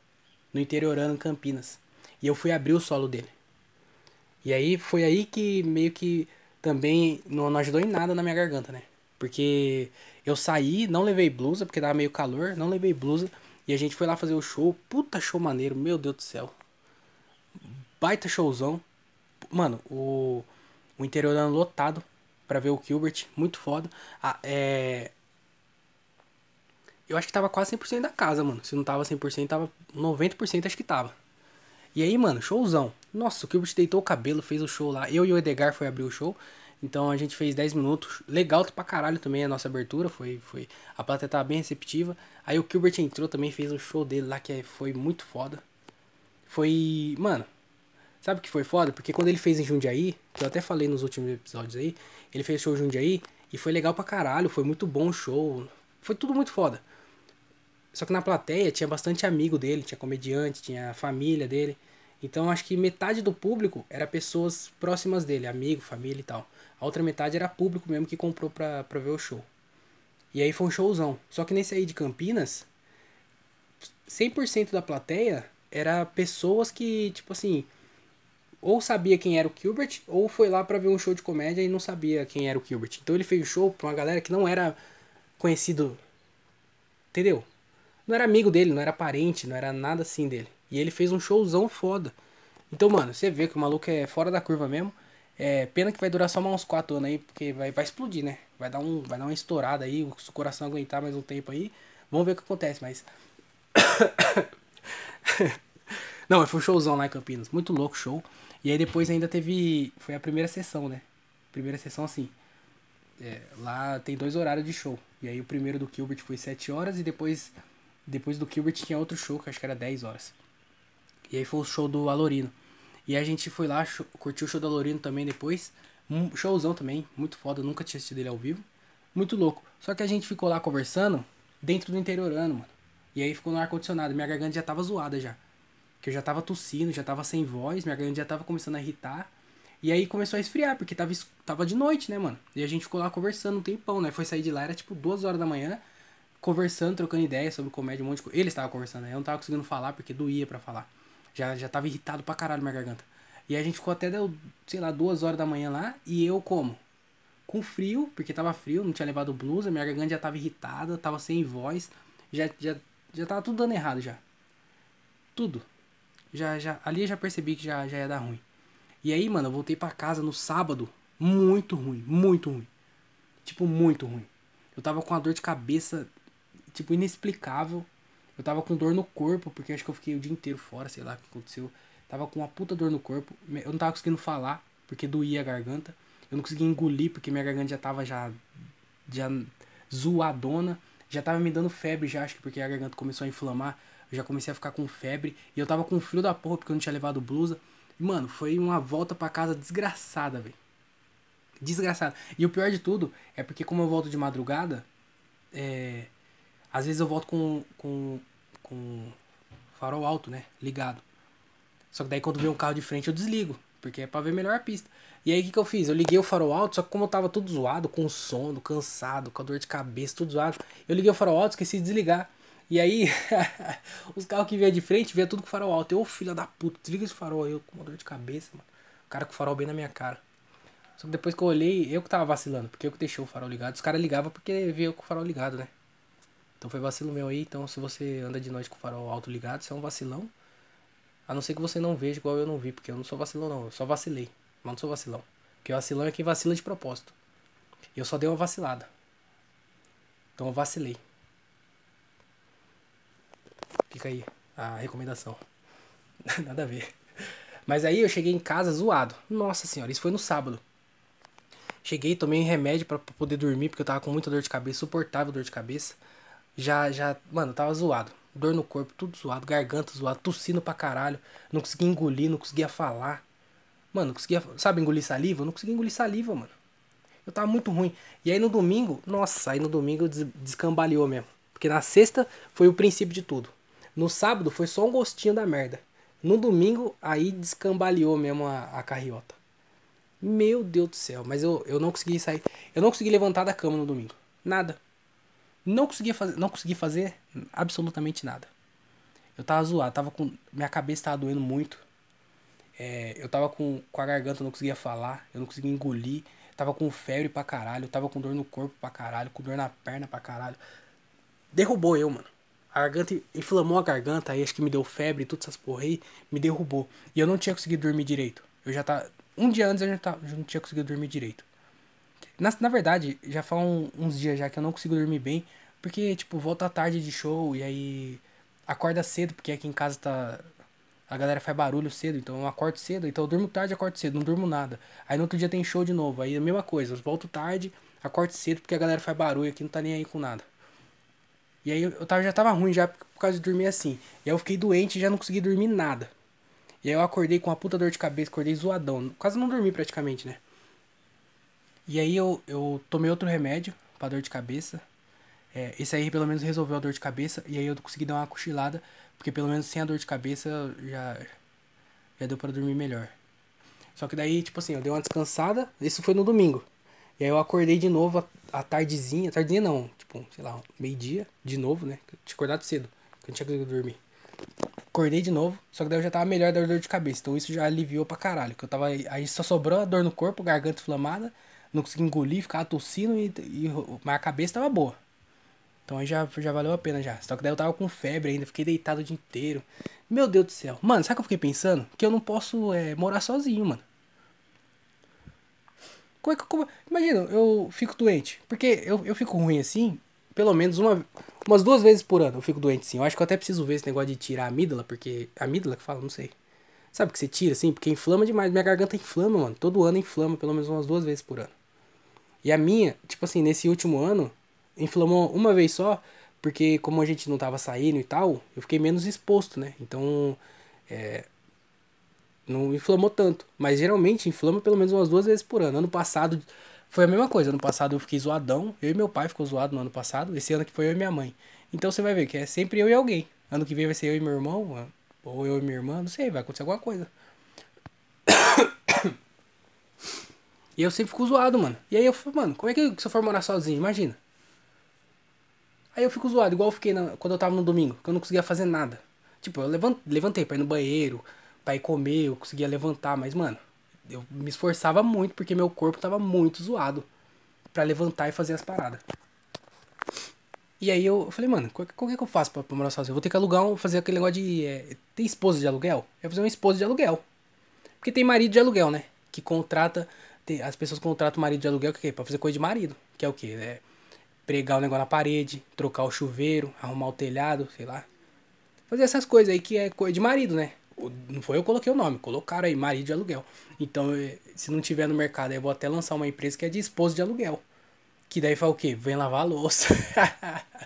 no interiorano em Campinas. E eu fui abrir o solo dele. E aí foi aí que meio que também não, não ajudou em nada na minha garganta, né? Porque eu saí, não levei blusa, porque tava meio calor, não levei blusa. E a gente foi lá fazer o show. Puta show maneiro, meu Deus do céu. Baita showzão. Mano, o, o interiorano lotado para ver o Gilbert, muito foda. Ah, é... Eu acho que tava quase 100% da casa, mano. Se não tava 100%, tava 90% acho que tava. E aí, mano, showzão. Nossa, o Gilbert deitou o cabelo, fez o show lá. Eu e o Edgar foi abrir o show. Então a gente fez 10 minutos. Legal pra caralho também a nossa abertura. Foi, foi... A plateia tava bem receptiva. Aí o Gilbert entrou também, fez o show dele lá, que é, foi muito foda. Foi. Mano, sabe o que foi foda? Porque quando ele fez em Jundiaí, que eu até falei nos últimos episódios aí, ele fez show em Jundiaí e foi legal pra caralho. Foi muito bom o show. Foi tudo muito foda. Só que na plateia tinha bastante amigo dele, tinha comediante, tinha família dele. Então acho que metade do público era pessoas próximas dele, amigo, família e tal. A outra metade era público mesmo que comprou pra, pra ver o show. E aí foi um showzão. Só que nesse aí de Campinas, 100% da plateia era pessoas que, tipo assim, ou sabia quem era o Gilbert, ou foi lá para ver um show de comédia e não sabia quem era o Gilbert. Então ele fez o show pra uma galera que não era conhecido. Entendeu? não era amigo dele, não era parente, não era nada assim dele. E ele fez um showzão foda. Então, mano, você vê que o maluco é fora da curva mesmo. É, pena que vai durar só mais uns 4 anos aí, porque vai, vai explodir, né? Vai dar, um, vai dar uma estourada aí, se o coração aguentar mais um tempo aí. Vamos ver o que acontece, mas. Não, foi um showzão lá em Campinas. Muito louco show. E aí depois ainda teve. Foi a primeira sessão, né? Primeira sessão assim. É, lá tem dois horários de show. E aí o primeiro do Gilbert foi 7 horas e depois depois do Gilbert tinha outro show, que acho que era 10 horas. E aí foi o show do Alorino. E a gente foi lá, curtiu o show do Alorino também depois. Um showzão também, muito foda, nunca tinha assistido ele ao vivo. Muito louco. Só que a gente ficou lá conversando dentro do interiorano, mano. E aí ficou no ar-condicionado. Minha garganta já tava zoada já. Que eu já tava tossindo, já tava sem voz, minha garganta já tava começando a irritar. E aí começou a esfriar, porque tava, tava de noite, né, mano? E a gente ficou lá conversando um tempão, né? Foi sair de lá, era tipo duas horas da manhã conversando, trocando ideias sobre comédia, um monte de coisa. Ele estava conversando, né? Eu não tava conseguindo falar porque doía para falar. Já, já tava irritado pra caralho minha garganta. E a gente ficou até, sei lá, duas horas da manhã lá. E eu como? Com frio, porque tava frio, não tinha levado blusa, minha garganta já tava irritada, tava sem voz. Já, já, já tava tudo dando errado já. Tudo. Já, já, ali eu já percebi que já, já ia dar ruim. E aí, mano, eu voltei para casa no sábado. Muito ruim, muito ruim. Tipo, muito ruim. Eu tava com uma dor de cabeça tipo, inexplicável. Eu tava com dor no corpo, porque acho que eu fiquei o dia inteiro fora, sei lá o que aconteceu. Tava com uma puta dor no corpo. Eu não tava conseguindo falar, porque doía a garganta. Eu não conseguia engolir, porque minha garganta já tava já, já zoadona. Já tava me dando febre já, acho que porque a garganta começou a inflamar. Eu já comecei a ficar com febre. E eu tava com frio da porra, porque eu não tinha levado blusa. Mano, foi uma volta para casa desgraçada, velho. Desgraçada. E o pior de tudo é porque como eu volto de madrugada, é, às vezes eu volto com, com, com farol alto, né? Ligado. Só que daí quando vem um carro de frente eu desligo. porque é pra ver melhor a pista. E aí o que, que eu fiz? Eu liguei o farol alto, só que como eu tava tudo zoado, com sono, cansado, com a dor de cabeça, tudo zoado, eu liguei o farol alto, esqueci de desligar. E aí, os carros que vinham de frente, vinha tudo com farol alto. Eu, filha da puta, desliga esse farol aí, eu com uma dor de cabeça, mano. O cara com o farol bem na minha cara. Só que depois que eu olhei, eu que tava vacilando, porque eu que deixei o farol ligado. Os caras ligavam porque eu com o farol ligado, né? Então foi vacilo meu aí. Então se você anda de noite com o farol alto ligado, você é um vacilão. A não ser que você não veja igual eu não vi, porque eu não sou vacilão não, eu só vacilei. Mas não sou vacilão. Porque vacilão é quem vacila de propósito. E eu só dei uma vacilada. Então eu vacilei. Fica aí a recomendação. Nada a ver. Mas aí eu cheguei em casa zoado. Nossa senhora, isso foi no sábado. Cheguei, tomei remédio para poder dormir, porque eu tava com muita dor de cabeça, suportável dor de cabeça. Já, já, mano, tava zoado. Dor no corpo, tudo zoado, garganta zoado, tossindo pra caralho. Não conseguia engolir, não conseguia falar. Mano, não conseguia, sabe, engolir saliva? Eu não conseguia engolir saliva, mano. Eu tava muito ruim. E aí no domingo, nossa, aí no domingo descambaleou mesmo. Porque na sexta foi o princípio de tudo. No sábado foi só um gostinho da merda. No domingo, aí descambaleou mesmo a, a carriota. Meu Deus do céu, mas eu, eu não consegui sair. Eu não consegui levantar da cama no domingo. Nada. Não conseguia fazer, não consegui fazer absolutamente nada. Eu tava zoado, tava com. Minha cabeça tava doendo muito. É, eu tava com, com a garganta, eu não conseguia falar, eu não conseguia engolir. Tava com febre pra caralho, tava com dor no corpo pra caralho, com dor na perna pra caralho. Derrubou eu, mano. A garganta inflamou a garganta, aí acho que me deu febre e todas essas porra aí, me derrubou. E eu não tinha conseguido dormir direito. Eu já tava. Um dia antes eu já, tava, já não tinha conseguido dormir direito. Na, na verdade, já falam uns dias já que eu não consigo dormir bem. Porque, tipo, volta tarde de show e aí acorda cedo, porque aqui em casa tá. A galera faz barulho cedo, então eu acordo cedo, então eu durmo tarde acordo cedo, não durmo nada. Aí no outro dia tem show de novo, aí é a mesma coisa, eu volto tarde, acordo cedo, porque a galera faz barulho aqui, não tá nem aí com nada. E aí eu tava, já tava ruim já por causa de dormir assim. E aí eu fiquei doente e já não consegui dormir nada. E aí eu acordei com uma puta dor de cabeça, acordei zoadão. Quase não dormi praticamente, né? E aí eu, eu tomei outro remédio pra dor de cabeça. É, esse aí pelo menos resolveu a dor de cabeça. E aí eu consegui dar uma cochilada. Porque pelo menos sem a dor de cabeça já, já deu para dormir melhor. Só que daí, tipo assim, eu dei uma descansada. Isso foi no domingo. E aí eu acordei de novo à tardezinha. Tardezinha não, tipo, sei lá, meio-dia, de novo, né? Tinha acordado cedo, que eu não tinha conseguido dormir. Acordei de novo, só que daí eu já tava melhor da dor de cabeça. Então isso já aliviou pra caralho. Que eu tava. Aí só sobrou a dor no corpo, garganta inflamada, não consegui engolir, ficava tossindo e, e. Mas a cabeça tava boa. Então aí já, já valeu a pena já. Só que daí eu tava com febre ainda, fiquei deitado o dia inteiro. Meu Deus do céu. Mano, sabe o que eu fiquei pensando? Que eu não posso é, morar sozinho, mano. Como é que, como, imagina, eu fico doente. Porque eu, eu fico ruim assim, pelo menos uma, umas duas vezes por ano eu fico doente sim. Eu acho que eu até preciso ver esse negócio de tirar a amígdala, porque. Amígdala que fala, não sei. Sabe que você tira assim? Porque inflama demais. Minha garganta inflama, mano. Todo ano inflama, pelo menos umas duas vezes por ano. E a minha, tipo assim, nesse último ano, inflamou uma vez só, porque como a gente não tava saindo e tal, eu fiquei menos exposto, né? Então, é, não inflamou tanto. Mas geralmente inflama pelo menos umas duas vezes por ano. Ano passado foi a mesma coisa. Ano passado eu fiquei zoadão. Eu e meu pai ficou zoado no ano passado. Esse ano que foi eu e minha mãe. Então você vai ver que é sempre eu e alguém. Ano que vem vai ser eu e meu irmão. Ou eu e minha irmã. Não sei, vai acontecer alguma coisa. E eu sempre fico zoado, mano. E aí eu falei, mano, como é que se eu for morar sozinho? Imagina. Aí eu fico zoado, igual eu fiquei na, quando eu tava no domingo, que eu não conseguia fazer nada. Tipo, eu levantei pra ir no banheiro, pra ir comer, eu conseguia levantar, mas, mano, eu me esforçava muito porque meu corpo tava muito zoado para levantar e fazer as paradas. E aí eu falei, mano, qual, qual é que eu faço pra, pra morar sozinho? Eu vou ter que alugar um, fazer aquele negócio de. É, tem esposa de aluguel? Eu vou fazer uma esposa de aluguel. Porque tem marido de aluguel, né? Que contrata. Tem, as pessoas contratam marido de aluguel que é pra fazer coisa de marido. Que é o quê? É pregar o negócio na parede, trocar o chuveiro, arrumar o telhado, sei lá. Fazer essas coisas aí que é coisa de marido, né? Não foi eu que coloquei o nome, colocaram aí, marido de aluguel. Então, eh, se não tiver no mercado, eu vou até lançar uma empresa que é de esposo de aluguel. Que daí faz o quê? Vem lavar a louça.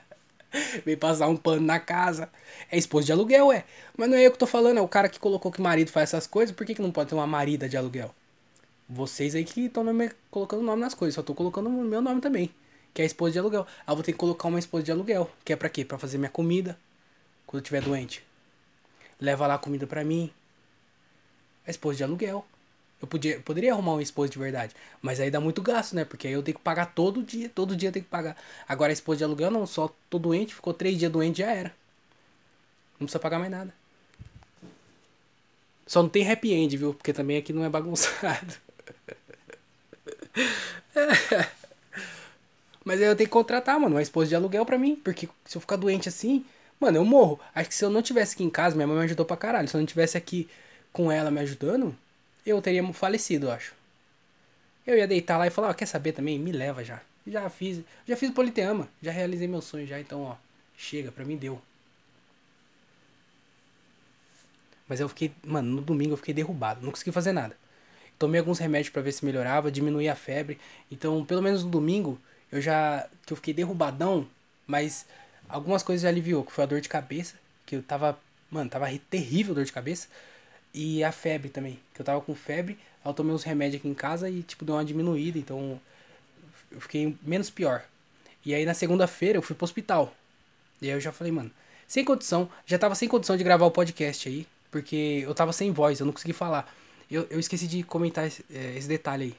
Vem passar um pano na casa. É esposo de aluguel, é. Mas não é eu que tô falando, é o cara que colocou que marido faz essas coisas. Por que, que não pode ter uma marida de aluguel? Vocês aí que estão colocando nome nas coisas. Só tô colocando o meu nome também. Que é esposa de aluguel. Ah, vou ter que colocar uma esposa de aluguel. Que é pra quê? Pra fazer minha comida. Quando eu estiver doente leva lá comida pra mim. A esposa de aluguel. Eu podia, poderia arrumar uma esposa de verdade. Mas aí dá muito gasto, né? Porque aí eu tenho que pagar todo dia. Todo dia eu tenho que pagar. Agora a esposa de aluguel não, só tô doente, ficou três dias doente já era. Não precisa pagar mais nada. Só não tem happy end, viu? Porque também aqui não é bagunçado. Mas aí eu tenho que contratar, mano, uma esposa de aluguel pra mim. Porque se eu ficar doente assim, mano, eu morro. Acho que se eu não tivesse aqui em casa, minha mãe me ajudou pra caralho. Se eu não tivesse aqui com ela me ajudando, eu teria falecido, eu acho. Eu ia deitar lá e falar, ó, quer saber também? Me leva já. Já fiz, já fiz o politeama, já realizei meu sonho já, então, ó, chega, pra mim deu. Mas eu fiquei, mano, no domingo eu fiquei derrubado, não consegui fazer nada. Tomei alguns remédios para ver se melhorava, diminuí a febre. Então, pelo menos no domingo, eu já que eu fiquei derrubadão, mas algumas coisas já aliviou, que foi a dor de cabeça, que eu tava, mano, tava terrível dor de cabeça, e a febre também, que eu tava com febre, eu tomei uns remédios aqui em casa e tipo deu uma diminuída, então eu fiquei menos pior. E aí na segunda-feira eu fui pro hospital. E aí eu já falei, mano, sem condição, já tava sem condição de gravar o podcast aí, porque eu tava sem voz, eu não consegui falar. Eu, eu esqueci de comentar esse, é, esse detalhe aí.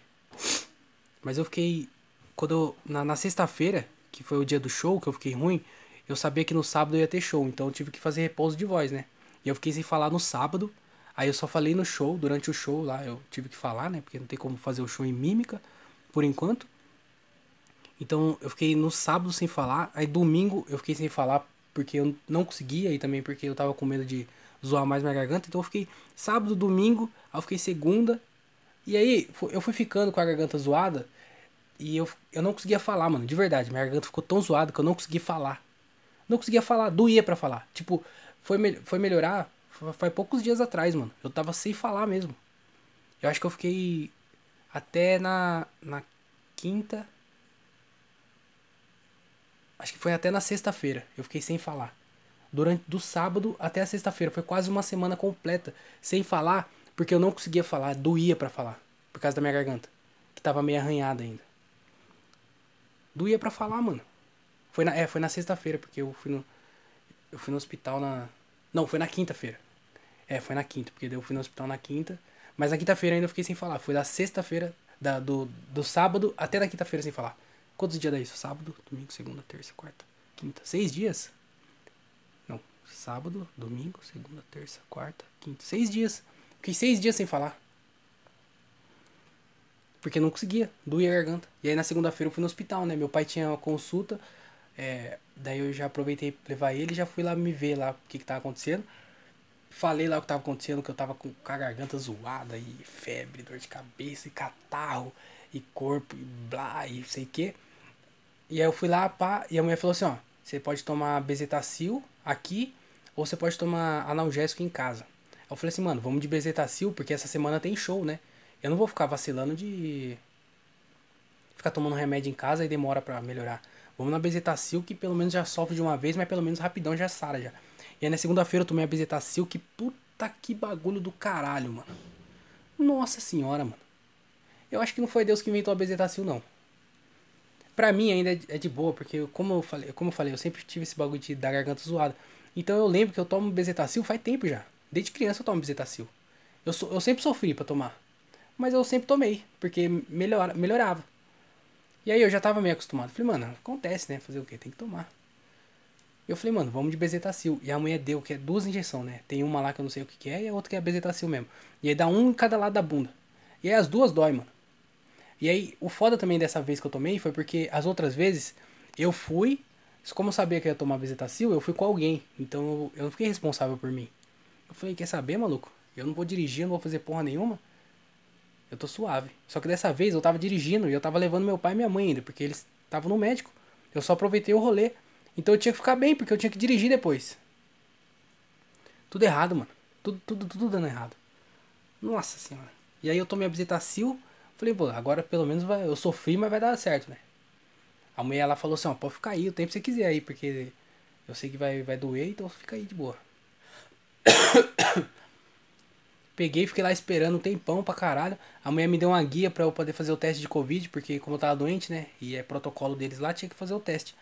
Mas eu fiquei quando eu, na, na sexta-feira, que foi o dia do show, que eu fiquei ruim, eu sabia que no sábado ia ter show, então eu tive que fazer repouso de voz, né? E eu fiquei sem falar no sábado, aí eu só falei no show, durante o show lá eu tive que falar, né? Porque não tem como fazer o show em mímica, por enquanto. Então eu fiquei no sábado sem falar, aí domingo eu fiquei sem falar porque eu não conseguia e também porque eu tava com medo de zoar mais minha garganta, então eu fiquei sábado, domingo, aí eu fiquei segunda, e aí eu fui ficando com a garganta zoada, e eu, eu não conseguia falar, mano, de verdade. Minha garganta ficou tão zoada que eu não conseguia falar. Não conseguia falar, doía para falar. Tipo, foi, me, foi melhorar faz poucos dias atrás, mano. Eu tava sem falar mesmo. Eu acho que eu fiquei até na, na quinta. Acho que foi até na sexta-feira. Eu fiquei sem falar. Durante do sábado até a sexta-feira. Foi quase uma semana completa sem falar, porque eu não conseguia falar, doía para falar. Por causa da minha garganta. Que tava meio arranhada ainda. Doía pra falar, mano. Foi na, é, foi na sexta-feira, porque eu fui no. Eu fui no hospital na. Não, foi na quinta-feira. É, foi na quinta, porque eu fui no hospital na quinta. Mas na quinta-feira ainda eu fiquei sem falar. Foi da sexta-feira, da, do, do sábado até da quinta-feira sem falar. Quantos dias dá isso? Sábado, domingo, segunda, terça, quarta, quinta. Seis dias? Não. Sábado, domingo, segunda, terça, quarta, quinta. Seis dias. Fiquei seis dias sem falar. Porque não conseguia, doía a garganta. E aí na segunda-feira eu fui no hospital, né? Meu pai tinha uma consulta, é, daí eu já aproveitei pra levar ele já fui lá me ver lá o que que tava acontecendo. Falei lá o que tava acontecendo, que eu tava com, a garganta zoada e febre, dor de cabeça e catarro e corpo e blá e sei o que. E aí eu fui lá, pá, e a mulher falou assim, ó, você pode tomar bezetacil aqui ou você pode tomar analgésico em casa. Eu falei assim, mano, vamos de bezetacil porque essa semana tem show, né? Eu não vou ficar vacilando de ficar tomando remédio em casa e demora para melhorar. Vamos na bezetacil que pelo menos já sofre de uma vez, mas pelo menos rapidão já sara já. E aí na segunda-feira eu tomei a bezetacil que puta que bagulho do caralho, mano. Nossa senhora, mano. Eu acho que não foi Deus que inventou a bezetacil não. Pra mim ainda é de boa, porque como eu falei, como eu falei, eu sempre tive esse bagulho de da garganta zoada. Então eu lembro que eu tomo bezetacil faz tempo já. Desde criança eu tomo bezetacil. Eu, so, eu sempre sofri para tomar. Mas eu sempre tomei, porque melhora, melhorava. E aí eu já tava meio acostumado. Falei, mano, acontece, né? Fazer o quê? Tem que tomar. Eu falei, mano, vamos de bezetacil. E a mulher deu, que é duas injeções, né? Tem uma lá que eu não sei o que, que é e a outra que é bezetacil mesmo. E aí dá um em cada lado da bunda. E aí as duas dói, mano. E aí o foda também dessa vez que eu tomei foi porque as outras vezes eu fui, como eu sabia que eu ia tomar bezetacil, eu fui com alguém. Então eu, eu não fiquei responsável por mim. Eu falei, quer saber, maluco? Eu não vou dirigir, não vou fazer porra nenhuma eu tô suave. Só que dessa vez eu tava dirigindo e eu tava levando meu pai e minha mãe ainda, porque eles estavam no médico. Eu só aproveitei o rolê. Então eu tinha que ficar bem, porque eu tinha que dirigir depois. Tudo errado, mano. Tudo, tudo, tudo dando errado. Nossa senhora. E aí eu tomei a Bezetacil. Falei, pô, agora pelo menos vai, eu sofri, mas vai dar certo, né? A mulher ela falou assim, ó, pode ficar aí o tempo que você quiser aí, porque eu sei que vai, vai doer, então fica aí de boa. Peguei, fiquei lá esperando um tempão pra caralho. A mulher me deu uma guia pra eu poder fazer o teste de Covid, porque como eu tava doente, né? E é protocolo deles lá, tinha que fazer o teste.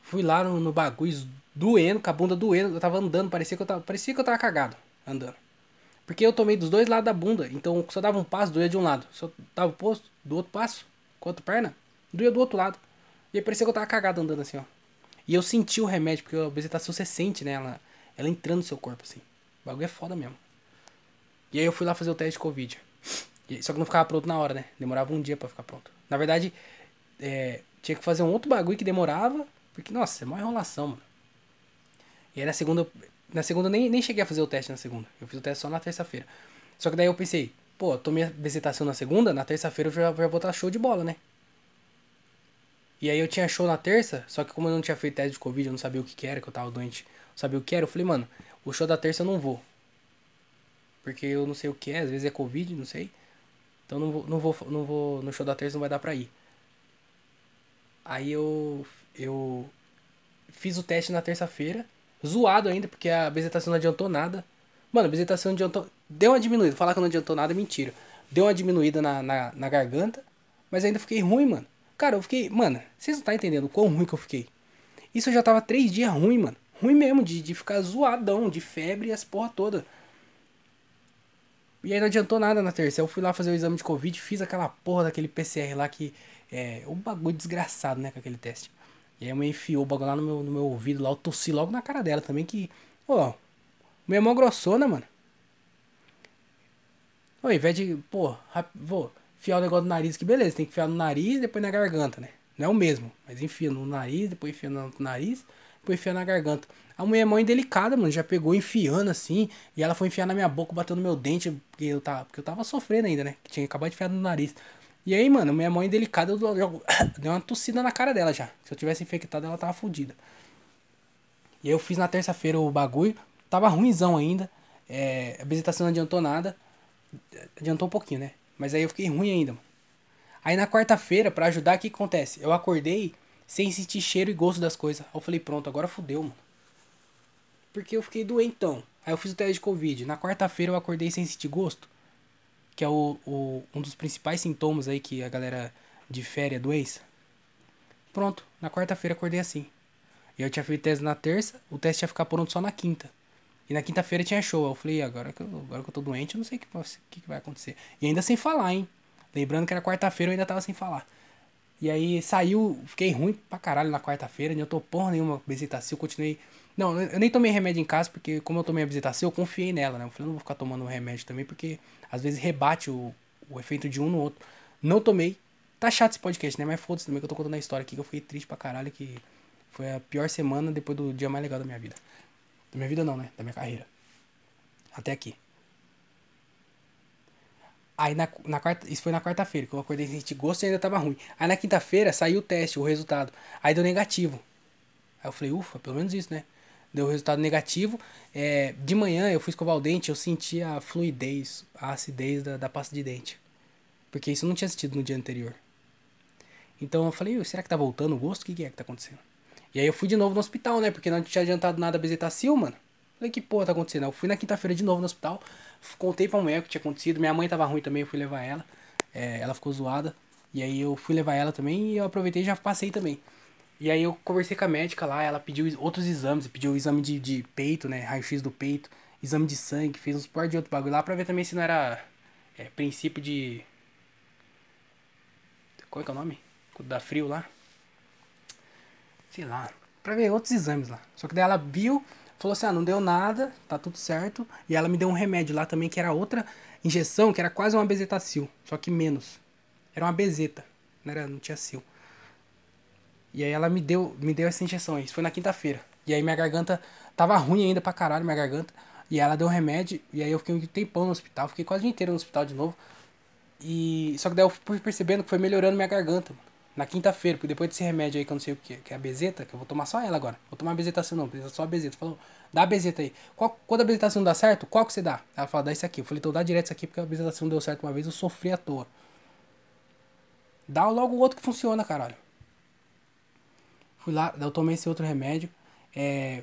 Fui lá no, no bagulho, doendo, com a bunda doendo. Eu tava andando, parecia que eu tava, parecia que eu tava cagado, andando. Porque eu tomei dos dois lados da bunda. Então, eu dava um passo, doía de um lado. Eu dava o posto, do outro passo, com a outra perna, doía do outro lado. E aí parecia que eu tava cagado andando assim, ó. E eu senti o remédio, porque a bezetacil você sente, né? Ela, ela entrando no seu corpo, assim. O bagulho é foda mesmo. E aí eu fui lá fazer o teste de Covid. Só que não ficava pronto na hora, né? Demorava um dia para ficar pronto. Na verdade, é, tinha que fazer um outro bagulho que demorava. Porque, nossa, é uma enrolação, mano. E aí na segunda. Na segunda nem, nem cheguei a fazer o teste na segunda. Eu fiz o teste só na terça-feira. Só que daí eu pensei, pô, tomei a visitação na segunda, na terça-feira eu já, já vou estar show de bola, né? E aí eu tinha show na terça, só que como eu não tinha feito teste de Covid, eu não sabia o que, que era, que eu tava doente, não sabia o que era, eu falei, mano, o show da terça eu não vou. Porque eu não sei o que é, às vezes é Covid, não sei. Então não vou, não vou, não vou no show da terça não vai dar pra ir. Aí eu eu fiz o teste na terça-feira, zoado ainda, porque a bezetacil não adiantou nada. Mano, a bezetacil não adiantou, deu uma diminuída, falar que não adiantou nada é mentira. Deu uma diminuída na, na, na garganta, mas ainda fiquei ruim, mano. Cara, eu fiquei, mano, vocês não tá entendendo o quão ruim que eu fiquei. Isso eu já tava três dias ruim, mano. Ruim mesmo, de, de ficar zoadão, de febre e as porra toda. E aí não adiantou nada na terça. Eu fui lá fazer o exame de Covid, fiz aquela porra daquele PCR lá que é um bagulho desgraçado, né, com aquele teste. E aí a mãe enfiou o bagulho lá no meu, no meu ouvido, lá eu tossi logo na cara dela também, que, ó, minha mão grossona, mano. Ô, ao invés de, pô, vou enfiar o negócio no nariz, que beleza, tem que enfiar no nariz depois na garganta, né? Não é o mesmo, mas enfia no nariz, depois enfia no nariz, depois enfia na garganta. A mulher é mãe delicada, mano. Já pegou enfiando assim. E ela foi enfiar na minha boca, batendo no meu dente. Porque eu tava, porque eu tava sofrendo ainda, né? Que tinha acabado de enfiar no nariz. E aí, mano, minha mãe delicada, eu, eu, deu uma tossida na cara dela já. Se eu tivesse infectado, ela tava fodida. E aí eu fiz na terça-feira o bagulho. Tava ruimzão ainda. É, a visitação não adiantou nada. Adiantou um pouquinho, né? Mas aí eu fiquei ruim ainda, mano. Aí na quarta-feira, para ajudar, o que acontece? Eu acordei sem sentir cheiro e gosto das coisas. Aí eu falei, pronto, agora fudeu, mano. Porque eu fiquei doentão. Aí eu fiz o teste de Covid. Na quarta-feira eu acordei sem sentir gosto. Que é o, o, um dos principais sintomas aí que a galera de férias doença. Pronto, na quarta-feira acordei assim. E eu tinha feito teste na terça, o teste ia ficar pronto só na quinta. E na quinta-feira tinha show. Eu falei, agora que eu, agora que eu tô doente, eu não sei o que, que, que vai acontecer. E ainda sem falar, hein? Lembrando que era quarta-feira, eu ainda tava sem falar. E aí saiu, fiquei ruim pra caralho na quarta-feira, eu tô porra nenhuma bezetacil, continuei não, eu nem tomei remédio em casa, porque como eu tomei a visitação, eu confiei nela, né? Eu falei, não vou ficar tomando remédio também, porque às vezes rebate o, o efeito de um no outro. Não tomei. Tá chato esse podcast, né? Mas foda-se também que eu tô contando a história aqui, que eu fiquei triste pra caralho, que foi a pior semana depois do dia mais legal da minha vida. Da minha vida não, né? Da minha carreira. Até aqui. Aí na, na quarta, isso foi na quarta-feira, que eu acordei sem sentir gosto e ainda tava ruim. Aí na quinta-feira saiu o teste, o resultado. Aí deu negativo. Aí eu falei, ufa, pelo menos isso, né? Deu resultado negativo. É, de manhã eu fui escovar o dente, eu senti a fluidez, a acidez da, da pasta de dente. Porque isso eu não tinha sentido no dia anterior. Então eu falei, será que tá voltando o gosto? O que, que é que tá acontecendo? E aí eu fui de novo no hospital, né? Porque não tinha adiantado nada a bezetacil, mano. Falei, que porra tá acontecendo? Eu fui na quinta-feira de novo no hospital, contei pra mulher o que tinha acontecido. Minha mãe tava ruim também, eu fui levar ela. É, ela ficou zoada. E aí eu fui levar ela também e eu aproveitei e já passei também. E aí eu conversei com a médica lá, ela pediu outros exames, pediu exame de, de peito, né? Raio-X do peito, exame de sangue, fez uns par de outro bagulho lá pra ver também se não era é, princípio de. Qual é que é o nome? Da frio lá. Sei lá. Pra ver outros exames lá. Só que daí ela viu, falou assim: ah, não deu nada, tá tudo certo. E ela me deu um remédio lá também, que era outra injeção, que era quase uma bezetacil, só que menos. Era uma bezeta, não, era, não tinha sil. E aí ela me deu, me deu essa injeção. Isso foi na quinta-feira. E aí minha garganta tava ruim ainda pra caralho, minha garganta. E ela deu um remédio. E aí eu fiquei um tempão no hospital. Fiquei quase o dia inteiro no hospital de novo. E. Só que daí eu fui percebendo que foi melhorando minha garganta. Na quinta-feira, porque depois desse remédio aí que eu não sei o que, que é a bezeta, que eu vou tomar só ela agora. Vou tomar a bezetação não, só a bezeta. Falou, dá a bezeta aí. Qual, quando a bezetação não dá certo, qual que você dá? Ela falou, dá esse aqui. Eu falei, então dá direto isso aqui, porque a bezetação deu certo uma vez, eu sofri à toa. Dá logo o outro que funciona, caralho. Fui lá, eu tomei esse outro remédio. É,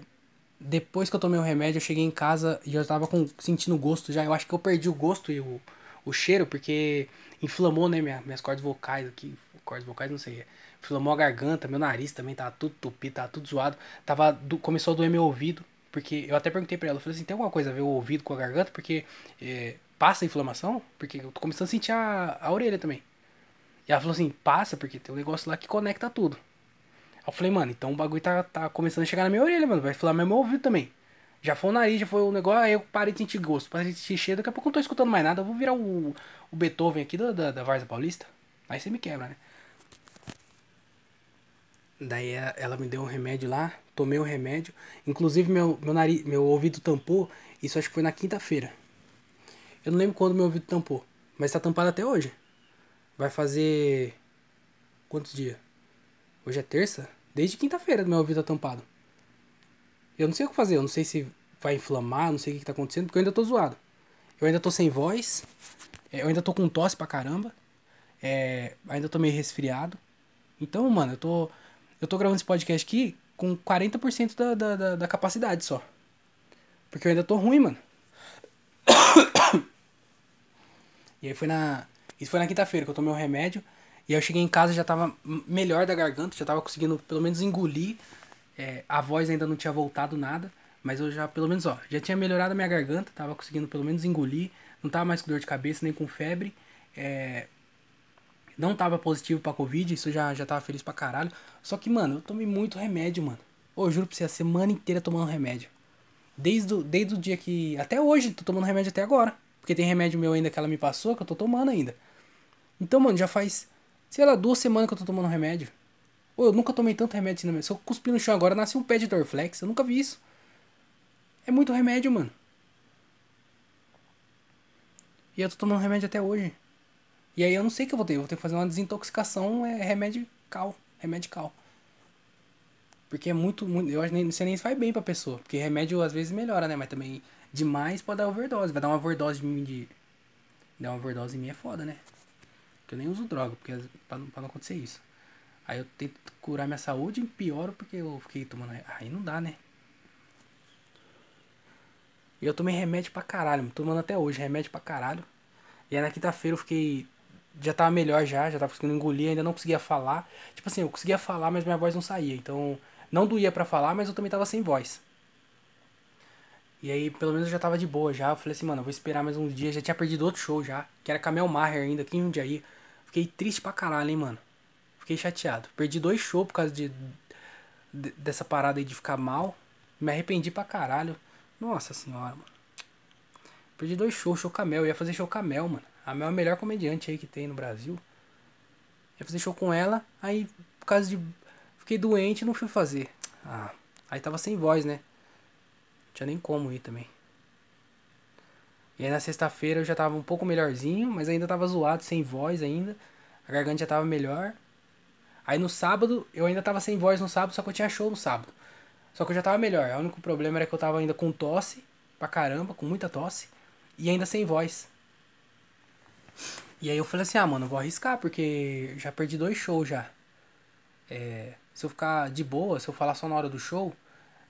depois que eu tomei o remédio, eu cheguei em casa e eu tava com, sentindo gosto já. Eu acho que eu perdi o gosto e o, o cheiro, porque inflamou, né, minha, minhas cordas vocais aqui. Cordas vocais, não sei. Inflamou a garganta, meu nariz também tava tudo tupido, tava tudo zoado. Tava, do, começou a doer meu ouvido. Porque eu até perguntei pra ela, eu falei assim, tem alguma coisa a ver o ouvido com a garganta? Porque é, passa a inflamação? Porque eu tô começando a sentir a, a orelha também. E ela falou assim, passa, porque tem um negócio lá que conecta tudo. Eu falei, mano, então o bagulho tá, tá começando a chegar na minha orelha, mano. Vai inflamar meu ouvido também. Já foi o nariz, já foi o negócio, aí eu parei de sentir gosto, parei de sentir cheiro, daqui a pouco eu não tô escutando mais nada. Eu vou virar o, o Beethoven aqui da, da, da Varsa Paulista. Aí você me quebra, né? Daí ela me deu um remédio lá, tomei o um remédio. Inclusive meu, meu, nariz, meu ouvido tampou, isso acho que foi na quinta-feira. Eu não lembro quando meu ouvido tampou, mas tá tampado até hoje. Vai fazer. Quantos dias? Hoje é terça? Desde quinta-feira meu ouvido tá tampado. Eu não sei o que fazer, eu não sei se vai inflamar, não sei o que, que tá acontecendo, porque eu ainda tô zoado. Eu ainda tô sem voz, é, eu ainda tô com tosse pra caramba, é, ainda tô meio resfriado. Então, mano, eu tô. Eu tô gravando esse podcast aqui com 40% da, da, da, da capacidade só. Porque eu ainda tô ruim, mano. E aí foi na. Isso foi na quinta-feira que eu tomei o um remédio. E aí eu cheguei em casa já tava melhor da garganta, já tava conseguindo pelo menos engolir. É, a voz ainda não tinha voltado nada. Mas eu já, pelo menos, ó, já tinha melhorado a minha garganta, tava conseguindo pelo menos engolir. Não tava mais com dor de cabeça, nem com febre. É, não tava positivo pra Covid, isso já, já tava feliz pra caralho. Só que, mano, eu tomei muito remédio, mano. Ô, eu juro pra você, a semana inteira tomando remédio. Desde, desde o dia que. Até hoje, tô tomando remédio até agora. Porque tem remédio meu ainda que ela me passou, que eu tô tomando ainda. Então, mano, já faz, sei lá, duas semanas que eu tô tomando remédio. Ô, eu nunca tomei tanto remédio assim na minha... Se eu cuspir no chão agora, nasce um pé de Dorflex. Eu nunca vi isso. É muito remédio, mano. E eu tô tomando remédio até hoje. E aí eu não sei o que eu vou ter. Eu vou ter que fazer uma desintoxicação é remédio cal. Remédio cal. Porque é muito, muito. Eu acho que você nem faz bem pra pessoa. Porque remédio às vezes melhora, né? Mas também demais pode dar overdose. Vai dar uma overdose de mim de. Dar uma overdose em mim é foda, né? Porque eu nem uso droga, porque pra não, pra não acontecer isso. Aí eu tento curar minha saúde e pioro porque eu fiquei tomando. Aí não dá, né? E eu tomei remédio pra caralho, tomando até hoje, remédio pra caralho. E aí na quinta-feira eu fiquei. Já tava melhor já, já tava conseguindo engolir, ainda não conseguia falar. Tipo assim, eu conseguia falar, mas minha voz não saía. Então, não doía para falar, mas eu também tava sem voz. E aí, pelo menos eu já tava de boa já. Eu falei assim, mano, eu vou esperar mais uns dias. Já tinha perdido outro show já, que era Camel Maher ainda, aqui em Jundiaí. Fiquei triste pra caralho, hein, mano. Fiquei chateado. Perdi dois shows por causa de, de dessa parada aí de ficar mal. Me arrependi pra caralho. Nossa senhora, mano. Perdi dois shows, show Camel. Eu ia fazer show Camel, mano. A Mel é a melhor comediante aí que tem no Brasil. Ia fazer show com ela, aí por causa de. Fiquei doente não fui fazer. Ah, aí tava sem voz, né? Não tinha nem como ir também. E aí na sexta-feira eu já tava um pouco melhorzinho, mas ainda tava zoado, sem voz ainda. A garganta já tava melhor. Aí no sábado, eu ainda tava sem voz no sábado, só que eu tinha show no sábado. Só que eu já tava melhor. O único problema era que eu tava ainda com tosse, pra caramba, com muita tosse, e ainda sem voz. E aí eu falei assim, ah, mano, eu vou arriscar, porque já perdi dois shows já. É, se eu ficar de boa, se eu falar só na hora do show,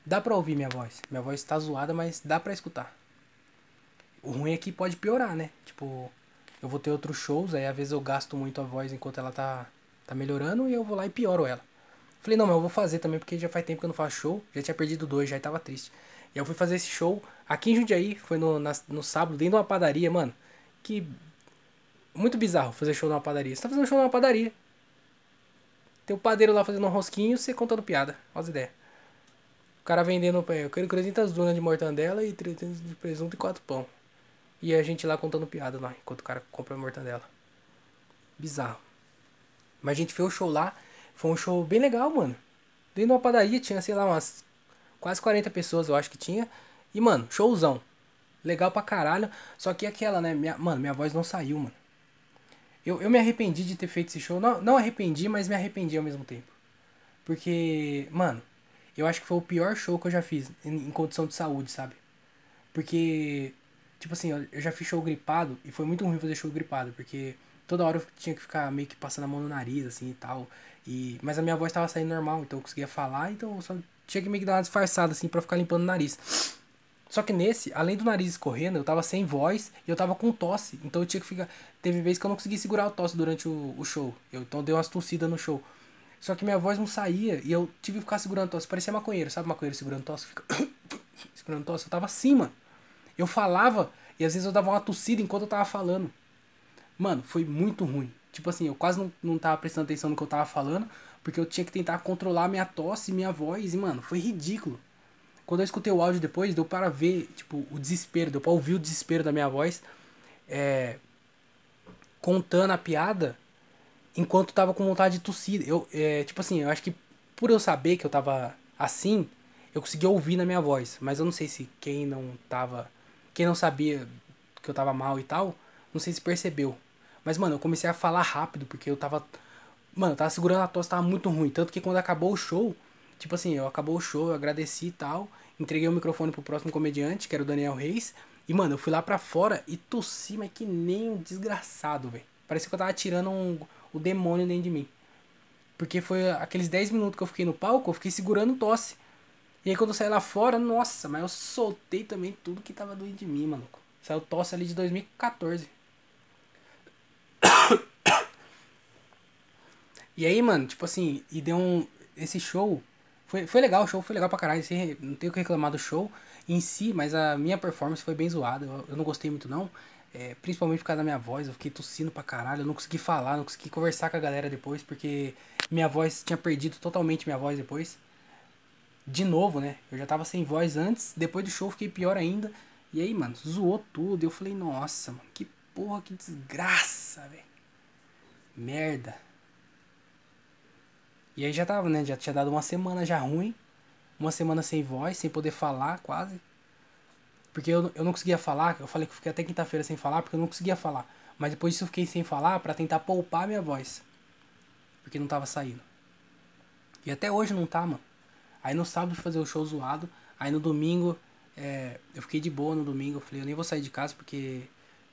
dá pra ouvir minha voz. Minha voz tá zoada, mas dá pra escutar. O ruim é que pode piorar, né? Tipo, eu vou ter outros shows, aí às vezes eu gasto muito a voz enquanto ela tá, tá melhorando e eu vou lá e pioro ela. Falei, não, mas eu vou fazer também, porque já faz tempo que eu não faço show. Já tinha perdido dois, já tava triste. E eu fui fazer esse show aqui em Jundiaí, foi no, na, no sábado, dentro de uma padaria, mano. Que. Muito bizarro fazer show numa padaria. Você tá fazendo show numa padaria. Tem o padeiro lá fazendo um rosquinho e você contando piada. Olha as ideias. O cara vendendo. Eu quero 300 dunas de mortandela e 300 de presunto e 4 pão. E a gente lá contando piada lá, enquanto o cara compra a mortandela. Bizarro. Mas a gente fez o show lá. Foi um show bem legal, mano. Dentro de uma padaria tinha, sei lá, umas quase 40 pessoas, eu acho que tinha. E, mano, showzão. Legal pra caralho. Só que aquela, né? Minha, mano, minha voz não saiu, mano. Eu, eu me arrependi de ter feito esse show. Não, não arrependi, mas me arrependi ao mesmo tempo. Porque, mano, eu acho que foi o pior show que eu já fiz em, em condição de saúde, sabe? Porque, tipo assim, eu, já fiz show gripado e foi muito ruim fazer show gripado, porque toda hora eu tinha que ficar meio que passando a mão no nariz, assim e tal. E, mas a minha voz tava saindo normal, então eu conseguia falar, então eu só tinha que meio que dar uma disfarçada assim para ficar limpando o nariz. Só que nesse, além do nariz escorrendo, eu tava sem voz e eu tava com tosse. Então eu tinha que ficar. Teve vezes que eu não consegui segurar o tosse durante o, o show. Eu, então dei umas tossidas no show. Só que minha voz não saía e eu tive que ficar segurando tosse. Parecia maconheiro, sabe maconheiro segurando tosse? Fica. segurando tosse. Eu tava assim. Eu falava e às vezes eu dava uma tossida enquanto eu tava falando. Mano, foi muito ruim. Tipo assim, eu quase não, não tava prestando atenção no que eu tava falando, porque eu tinha que tentar controlar minha tosse, minha voz, e, mano, foi ridículo. Quando eu escutei o áudio depois, deu para ver, tipo, o desespero, deu pra ouvir o desespero da minha voz, é, contando a piada, enquanto tava com vontade de tossir. Eu, é, tipo assim, eu acho que por eu saber que eu tava assim, eu consegui ouvir na minha voz. Mas eu não sei se quem não tava. Quem não sabia que eu tava mal e tal, não sei se percebeu. Mas, mano, eu comecei a falar rápido, porque eu tava. Mano, eu tava segurando a tosse, tava muito ruim. Tanto que quando acabou o show, tipo assim, eu acabou o show, eu agradeci e tal. Entreguei o microfone pro próximo comediante, que era o Daniel Reis. E, mano, eu fui lá pra fora e tossi, mas que nem um desgraçado, velho. Parecia que eu tava tirando um, o demônio dentro de mim. Porque foi aqueles 10 minutos que eu fiquei no palco, eu fiquei segurando tosse. E aí quando eu saí lá fora, nossa, mas eu soltei também tudo que tava doendo de mim, maluco. Saiu tosse ali de 2014. E aí, mano, tipo assim, e deu um. Esse show. Foi, foi legal, o show foi legal pra caralho. Não tenho o que reclamar do show em si, mas a minha performance foi bem zoada. Eu, eu não gostei muito, não. É, principalmente por causa da minha voz, eu fiquei tossindo pra caralho. Eu não consegui falar, não consegui conversar com a galera depois, porque minha voz tinha perdido totalmente minha voz depois. De novo, né? Eu já tava sem voz antes, depois do show fiquei pior ainda. E aí, mano, zoou tudo. Eu falei, nossa, mano, que porra, que desgraça, velho. Merda. E aí já tava, né? Já tinha dado uma semana já ruim. Uma semana sem voz, sem poder falar quase. Porque eu, eu não conseguia falar. Eu falei que fiquei até quinta-feira sem falar, porque eu não conseguia falar. Mas depois disso eu fiquei sem falar para tentar poupar minha voz. Porque não tava saindo. E até hoje não tá, mano. Aí no sábado fazer o show zoado. Aí no domingo, é, eu fiquei de boa no domingo. Eu falei, eu nem vou sair de casa porque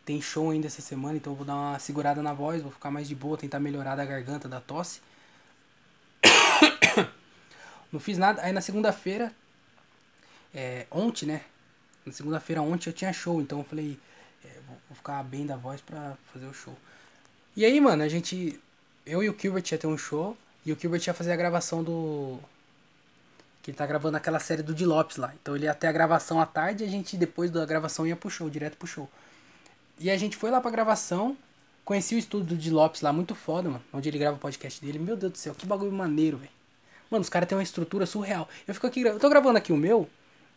tem show ainda essa semana. Então eu vou dar uma segurada na voz, vou ficar mais de boa, tentar melhorar da garganta, da tosse. Não fiz nada. Aí na segunda-feira, é, ontem, né? Na segunda-feira ontem eu tinha show, então eu falei, é, vou, ficar bem da voz pra fazer o show. E aí, mano, a gente. Eu e o Gilbert ia ter um show. E o Gilbert ia fazer a gravação do. Que ele tá gravando aquela série do Di Lopes lá. Então ele ia ter a gravação à tarde e a gente, depois da gravação, ia pro show, direto pro show. E a gente foi lá pra gravação. Conheci o estúdio do Di Lopes lá, muito foda, mano. Onde ele grava o podcast dele. Meu Deus do céu, que bagulho maneiro, velho. Mano, os caras têm uma estrutura surreal. Eu fico aqui, eu tô gravando aqui o meu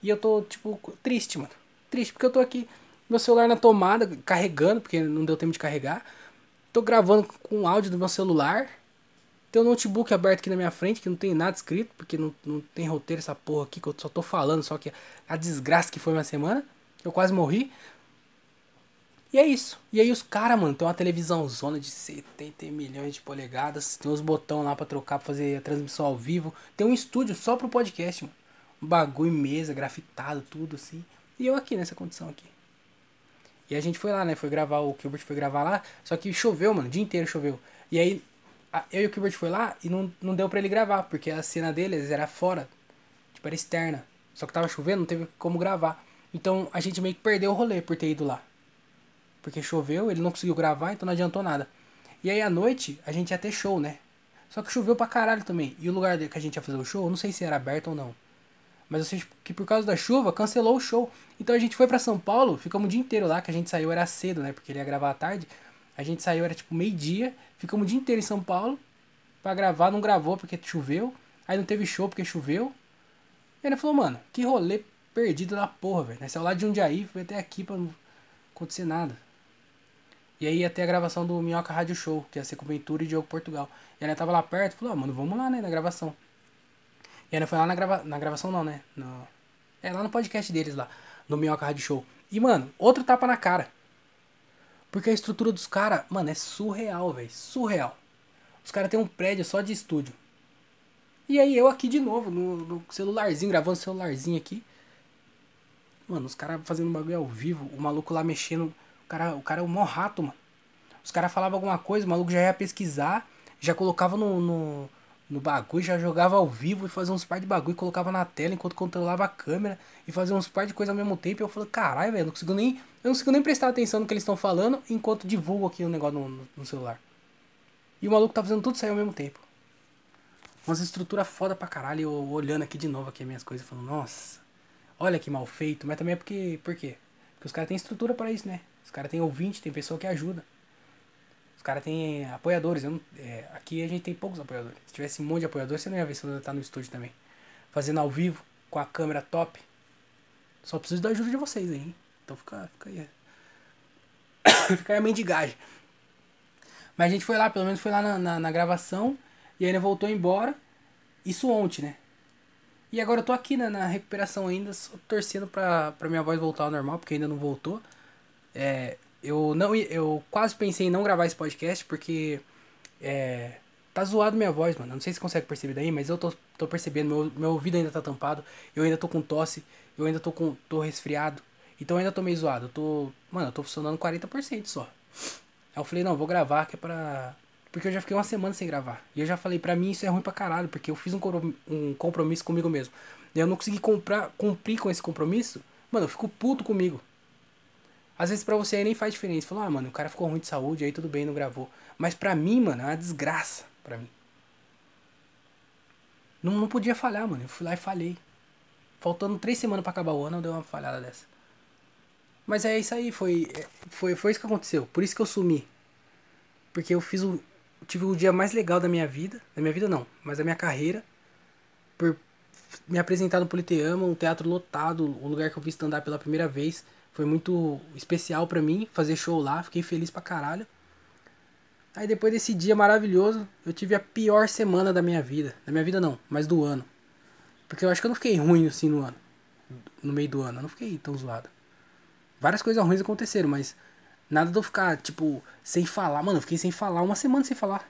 e eu tô, tipo, triste, mano. Triste, porque eu tô aqui, meu celular na tomada, carregando, porque não deu tempo de carregar. Tô gravando com o áudio do meu celular. Tem um notebook aberto aqui na minha frente, que não tem nada escrito, porque não, não tem roteiro essa porra aqui, que eu só tô falando, só que a desgraça que foi minha semana. Eu quase morri. E é isso. E aí os caras, mano, tem uma televisão zona de 70 milhões de polegadas. Tem uns botões lá pra trocar, pra fazer a transmissão ao vivo. Tem um estúdio só pro podcast, mano. Um bagulho, mesa, grafitado, tudo assim. E eu aqui nessa condição aqui. E a gente foi lá, né? Foi gravar, o Gilbert foi gravar lá. Só que choveu, mano. O dia inteiro choveu. E aí, eu e o Gilbert foi lá e não, não deu pra ele gravar. Porque a cena deles era fora. Tipo, era externa. Só que tava chovendo, não teve como gravar. Então a gente meio que perdeu o rolê por ter ido lá porque choveu, ele não conseguiu gravar, então não adiantou nada. E aí à noite a gente ia ter show, né? Só que choveu pra caralho também. E o lugar que a gente ia fazer o show, não sei se era aberto ou não. Mas eu sei que por causa da chuva cancelou o show. Então a gente foi para São Paulo, ficamos o dia inteiro lá, que a gente saiu era cedo, né? Porque ele ia gravar à tarde. A gente saiu era tipo meio-dia, ficamos o dia inteiro em São Paulo para gravar, não gravou porque choveu. Aí não teve show porque choveu. E ele falou, mano, que rolê perdido da porra, velho. Nós saiu lá de Jundiaí, foi até aqui pra não acontecer nada. E aí ia ter a gravação do Minhoca Rádio Show, que ia ser com Ventura e Diogo Portugal. E ela tava lá perto, falou, ah, mano, vamos lá, né, na gravação. E ela foi lá na, grava... na gravação não, né? No... É, lá no podcast deles lá, no Minhoca Rádio Show. E, mano, outro tapa na cara. Porque a estrutura dos caras, mano, é surreal, velho. Surreal. Os caras têm um prédio só de estúdio. E aí eu aqui de novo, no, no celularzinho, gravando celularzinho aqui. Mano, os caras fazendo bagulho ao vivo, o maluco lá mexendo cara, o cara é um mó rato, mano. Os caras falavam alguma coisa, o maluco já ia pesquisar, já colocava no, no, no bagulho, já jogava ao vivo e fazia uns par de bagulho, colocava na tela enquanto controlava a câmera e fazia uns par de coisa ao mesmo tempo. E eu falei, caralho, velho, não consigo nem. Eu não consigo nem prestar atenção no que eles estão falando enquanto divulgo aqui o negócio no, no, celular. E o maluco tá fazendo tudo isso aí ao mesmo tempo. Umas estruturas foda pra caralho. Eu olhando aqui de novo aqui as minhas coisas, falando, nossa, olha que mal feito, mas também é porque. Por quê? Porque os caras têm estrutura para isso, né? Os caras têm ouvinte, tem pessoa que ajuda. Os caras têm apoiadores. Eu não, é, aqui a gente tem poucos apoiadores. Se tivesse um monte de apoiadores, você não ia ver se eu tá no estúdio também. Fazendo ao vivo, com a câmera top. Só preciso da ajuda de vocês aí, hein? Então fica, fica aí. fica aí a mendigagem. Mas a gente foi lá, pelo menos foi lá na, na, na gravação. E ainda voltou embora. Isso ontem, né? E agora eu tô aqui né, na recuperação ainda, só torcendo pra, pra minha voz voltar ao normal, porque ainda não voltou. É, eu não eu quase pensei em não gravar esse podcast, porque é, tá zoado minha voz, mano. Não sei se consegue perceber daí, mas eu tô, tô percebendo, meu, meu ouvido ainda tá tampado, eu ainda tô com tosse, eu ainda tô com tô resfriado. Então eu ainda tô meio zoado. Eu tô. Mano, eu tô funcionando 40% só. Aí eu falei, não, vou gravar, que é pra. Porque eu já fiquei uma semana sem gravar. E eu já falei, pra mim isso é ruim pra caralho, porque eu fiz um, um compromisso comigo mesmo. E eu não consegui comprar, cumprir com esse compromisso. Mano, eu fico puto comigo. Às vezes pra você aí nem faz diferença. Falou, ah, mano, o cara ficou ruim de saúde, aí tudo bem, não gravou. Mas pra mim, mano, é uma desgraça pra mim. Não, não podia falhar, mano. Eu fui lá e falhei. Faltando três semanas para acabar o ano, eu dei uma falhada dessa. Mas é isso aí, foi, é, foi, foi isso que aconteceu. Por isso que eu sumi. Porque eu fiz o. Tive o dia mais legal da minha vida. Da minha vida não, mas da minha carreira. Por me apresentar no Politeama, um teatro lotado, um lugar que eu vi stand-up pela primeira vez. Foi muito especial para mim fazer show lá, fiquei feliz pra caralho. Aí depois desse dia maravilhoso, eu tive a pior semana da minha vida. Da minha vida não, mas do ano. Porque eu acho que eu não fiquei ruim assim no ano. No meio do ano, eu não fiquei tão zoado. Várias coisas ruins aconteceram, mas nada de eu ficar, tipo, sem falar. Mano, eu fiquei sem falar uma semana sem falar.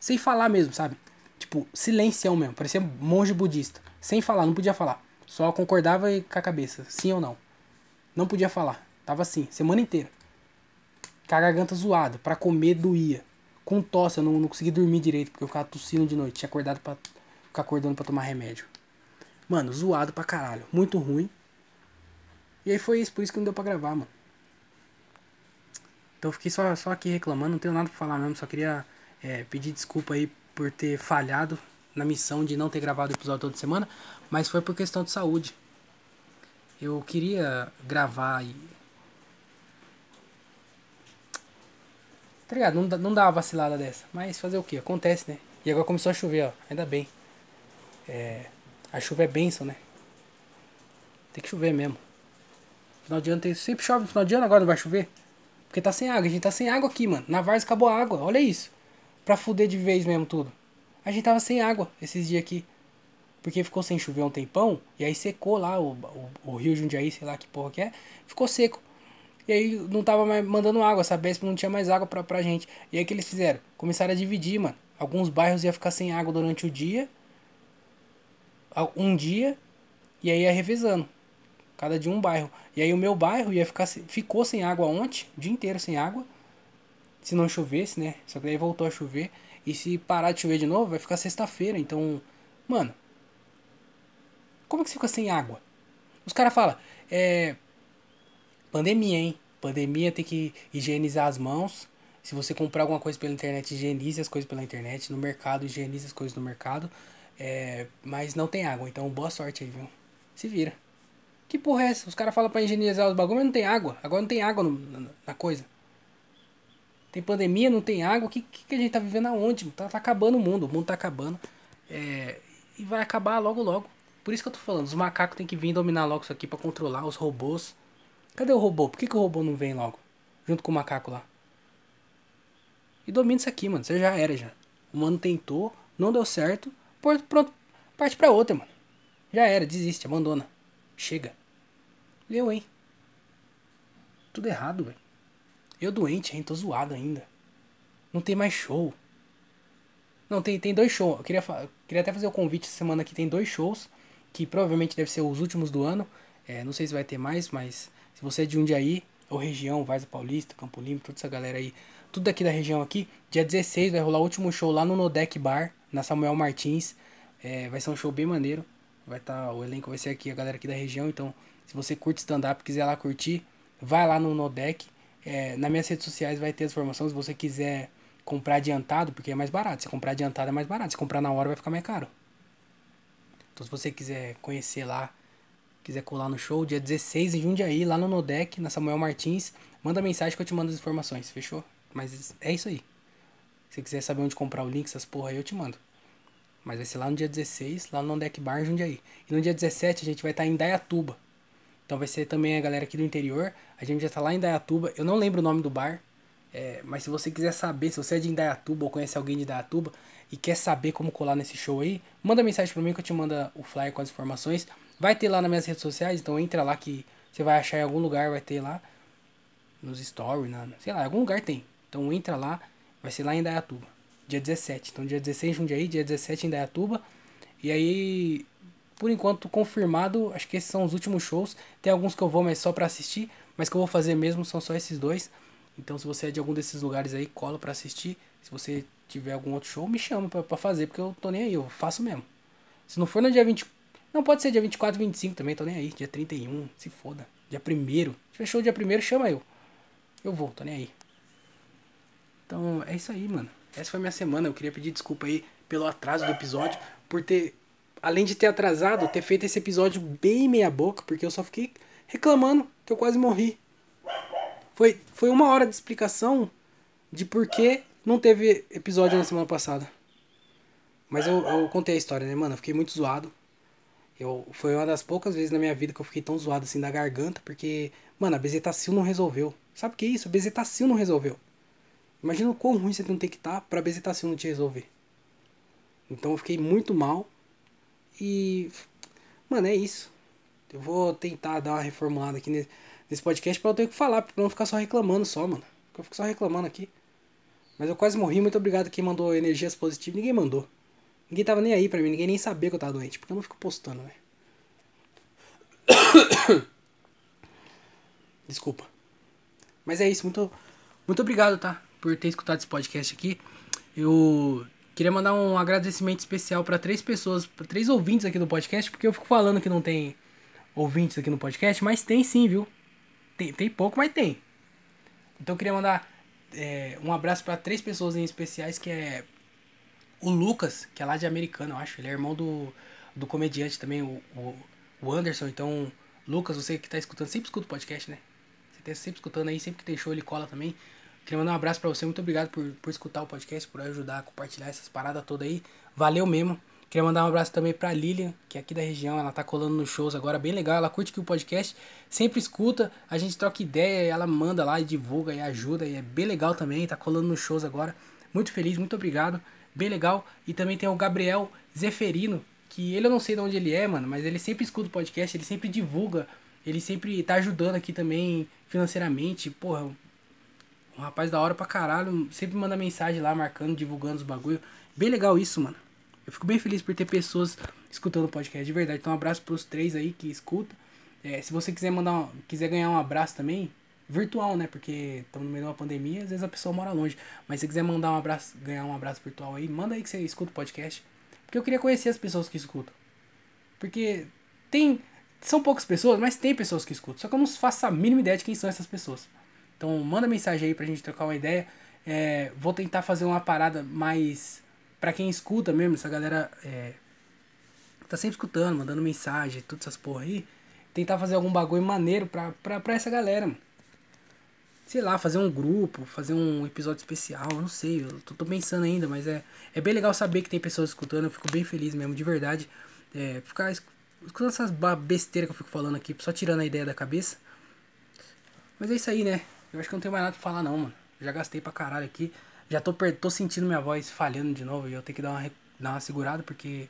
Sem falar mesmo, sabe? Tipo, silencião mesmo. Parecia monge budista. Sem falar, não podia falar. Só concordava com a cabeça, sim ou não. Não podia falar. Tava assim, semana inteira. Com a garganta zoada, pra comer doía. Com tosse, eu não, não consegui dormir direito, porque eu ficava tossindo de noite. Tinha acordado pra ficar acordando pra tomar remédio. Mano, zoado pra caralho. Muito ruim. E aí foi isso, por isso que não deu pra gravar, mano. Então eu fiquei só, só aqui reclamando, não tenho nada pra falar mesmo, só queria é, pedir desculpa aí por ter falhado na missão de não ter gravado o episódio toda semana, mas foi por questão de saúde. Eu queria gravar e. Tá ligado? Não, dá, não dá uma vacilada dessa. Mas fazer o que? Acontece, né? E agora começou a chover, ó. Ainda bem. É, a chuva é benção, né? Tem que chover mesmo. Final de ano tem, sempre chove no final de ano, agora não vai chover. Porque tá sem água. A gente tá sem água aqui, mano. Na Vars acabou a água. Olha isso. Pra fuder de vez mesmo tudo. A gente tava sem água esses dias aqui. Porque ficou sem chover um tempão. E aí secou lá o, o, o rio Jundiaí, sei lá que porra que é. Ficou seco. E aí não tava mais mandando água. Essa Besp não tinha mais água pra, pra gente. E aí o que eles fizeram? Começaram a dividir, mano. Alguns bairros ia ficar sem água durante o dia. Um dia. E aí ia revezando cada de um bairro. E aí o meu bairro ia ficar ficou sem água ontem, o dia inteiro sem água. Se não chovesse, né? Só que daí voltou a chover. E se parar de chover de novo, vai ficar sexta-feira. Então, mano, como é que você fica sem água? Os caras falam, é. Pandemia, hein? Pandemia tem que higienizar as mãos. Se você comprar alguma coisa pela internet, higienize as coisas pela internet. No mercado, higienize as coisas no mercado. É, mas não tem água, então boa sorte aí, viu? Se vira. Que porra é essa? Os caras falam pra higienizar os bagulhos, mas não tem água. Agora não tem água no, na, na, coisa. Tem pandemia, não tem água. O que, que, a gente tá vivendo aonde? Tá, tá acabando o mundo. O mundo tá acabando. É, e vai acabar logo, logo. Por isso que eu tô falando. Os macacos tem que vir dominar logo isso aqui pra controlar. Os robôs. Cadê o robô? Por que, que o robô não vem logo? Junto com o macaco lá. E domina isso aqui, mano. Você já era, já. O mano tentou, não deu certo. Pronto, parte pra outra, mano. Já era, desiste, abandona. Chega. Eu, hein? Tudo errado, velho. Eu doente, hein? Tô zoado ainda. Não tem mais show. Não, tem, tem dois shows. Eu queria, queria até fazer o convite essa semana que tem dois shows. Que provavelmente deve ser os últimos do ano. É, não sei se vai ter mais, mas se você é de Jundiaí, ou região, Vaza Paulista, Campo Limpo, toda essa galera aí, tudo daqui da região aqui, dia 16 vai rolar o último show lá no Nodec Bar, na Samuel Martins. É, vai ser um show bem maneiro. Vai estar, tá, o elenco vai ser aqui, a galera aqui da região. Então, se você curte stand-up, quiser lá curtir, vai lá no Nodec. É, nas minhas redes sociais vai ter as informações. Se você quiser comprar adiantado, porque é mais barato. Se comprar adiantado é mais barato. Se comprar na hora vai ficar mais caro. Então, se você quiser conhecer lá, quiser colar no show, dia 16 em Jundiaí, lá no Nodec, na Samuel Martins, manda mensagem que eu te mando as informações, fechou? Mas é isso aí. Se quiser saber onde comprar o link, essas porra aí, eu te mando. Mas vai ser lá no dia 16, lá no Nodec Bar em Jundiaí. E no dia 17 a gente vai estar em Dayatuba. Então vai ser também a galera aqui do interior. A gente já tá lá em Dayatuba. Eu não lembro o nome do bar. É, mas se você quiser saber, se você é de Indaiatuba ou conhece alguém de Indaiatuba e quer saber como colar nesse show aí, manda mensagem pra mim que eu te mando o flyer com as informações. Vai ter lá nas minhas redes sociais, então entra lá que você vai achar em algum lugar, vai ter lá. Nos stories, na, sei lá, em algum lugar tem. Então entra lá, vai ser lá em Indaiatuba. Dia 17. Então dia 16 em Jundiaí, dia 17 em Indaiatuba. E aí, por enquanto, confirmado, acho que esses são os últimos shows. Tem alguns que eu vou, mas só pra assistir. Mas que eu vou fazer mesmo, são só esses dois. Então se você é de algum desses lugares aí, cola pra assistir. Se você tiver algum outro show, me chama pra fazer, porque eu tô nem aí, eu faço mesmo. Se não for no dia 20, não, pode ser dia 24, 25 também, tô nem aí. Dia 31, se foda. Dia 1 Se fechou dia 1 chama eu. Eu vou, tô nem aí. Então, é isso aí, mano. Essa foi minha semana. Eu queria pedir desculpa aí pelo atraso do episódio. Por ter, além de ter atrasado, ter feito esse episódio bem meia boca. Porque eu só fiquei reclamando que eu quase morri. Foi, foi uma hora de explicação de por que não teve episódio na semana passada. Mas eu, eu contei a história, né, mano? Eu fiquei muito zoado. Eu, foi uma das poucas vezes na minha vida que eu fiquei tão zoado assim da garganta, porque, mano, a bezetacil não resolveu. Sabe o que é isso? A bezetacil não resolveu. Imagina o quão ruim você não tem que estar tá pra bezetacil não te resolver. Então eu fiquei muito mal. E. Mano, é isso. Eu vou tentar dar uma reformulada aqui nesse podcast pra eu ter o que falar, pra não ficar só reclamando só, mano. Porque eu fico só reclamando aqui. Mas eu quase morri, muito obrigado quem mandou energias positivas. Ninguém mandou. Ninguém tava nem aí pra mim, ninguém nem sabia que eu tava doente, porque eu não fico postando, né? Desculpa. Mas é isso, muito, muito obrigado, tá? Por ter escutado esse podcast aqui. Eu queria mandar um agradecimento especial para três pessoas, para três ouvintes aqui do podcast, porque eu fico falando que não tem ouvintes aqui no podcast, mas tem sim, viu? Tem, tem pouco, mas tem. Então eu queria mandar é, um abraço para três pessoas em especiais, que é o Lucas, que é lá de Americano, eu acho. Ele é irmão do, do comediante também, o, o, o Anderson. Então, Lucas, você que tá escutando, sempre escuta o podcast, né? Você tá sempre escutando aí, sempre que tem show ele cola também. Queria mandar um abraço para você, muito obrigado por, por escutar o podcast, por ajudar a compartilhar essas paradas todas aí. Valeu mesmo. Queria mandar um abraço também pra Lilian, que é aqui da região, ela tá colando nos shows agora, bem legal, ela curte que o podcast, sempre escuta, a gente troca ideia, ela manda lá e divulga e ajuda, e é bem legal também, tá colando nos shows agora. Muito feliz, muito obrigado bem legal. E também tem o Gabriel Zeferino, que ele eu não sei de onde ele é, mano, mas ele sempre escuta o podcast, ele sempre divulga, ele sempre tá ajudando aqui também financeiramente. Porra, um rapaz da hora pra caralho, sempre manda mensagem lá, marcando, divulgando os bagulho. Bem legal isso, mano. Eu fico bem feliz por ter pessoas escutando o podcast, de verdade. Então um abraço pros três aí que escutam. É, se você quiser mandar um, quiser ganhar um abraço também, virtual, né? Porque estamos no meio de uma pandemia, às vezes a pessoa mora longe. Mas se quiser mandar um abraço, ganhar um abraço virtual aí, manda aí que você escuta o podcast. Porque eu queria conhecer as pessoas que escutam. Porque tem. São poucas pessoas, mas tem pessoas que escutam. Só que eu não faço a mínima ideia de quem são essas pessoas. Então manda mensagem aí pra gente trocar uma ideia. É, vou tentar fazer uma parada mais. Para quem escuta mesmo, essa galera. É, tá sempre escutando, mandando mensagem, todas essas porra aí. Tentar fazer algum bagulho maneiro pra, pra, pra essa galera, mano sei lá, fazer um grupo, fazer um episódio especial, eu não sei, eu tô, tô, pensando ainda, mas é, é bem legal saber que tem pessoas escutando, eu fico bem feliz mesmo, de verdade. É, ficar escutando essas besteiras que eu fico falando aqui, só tirando a ideia da cabeça. Mas é isso aí, né? Eu acho que eu não tenho mais nada pra falar não, mano. Já gastei pra caralho aqui. Já tô, tô sentindo minha voz falhando de novo e eu tenho que dar uma, dar uma segurada porque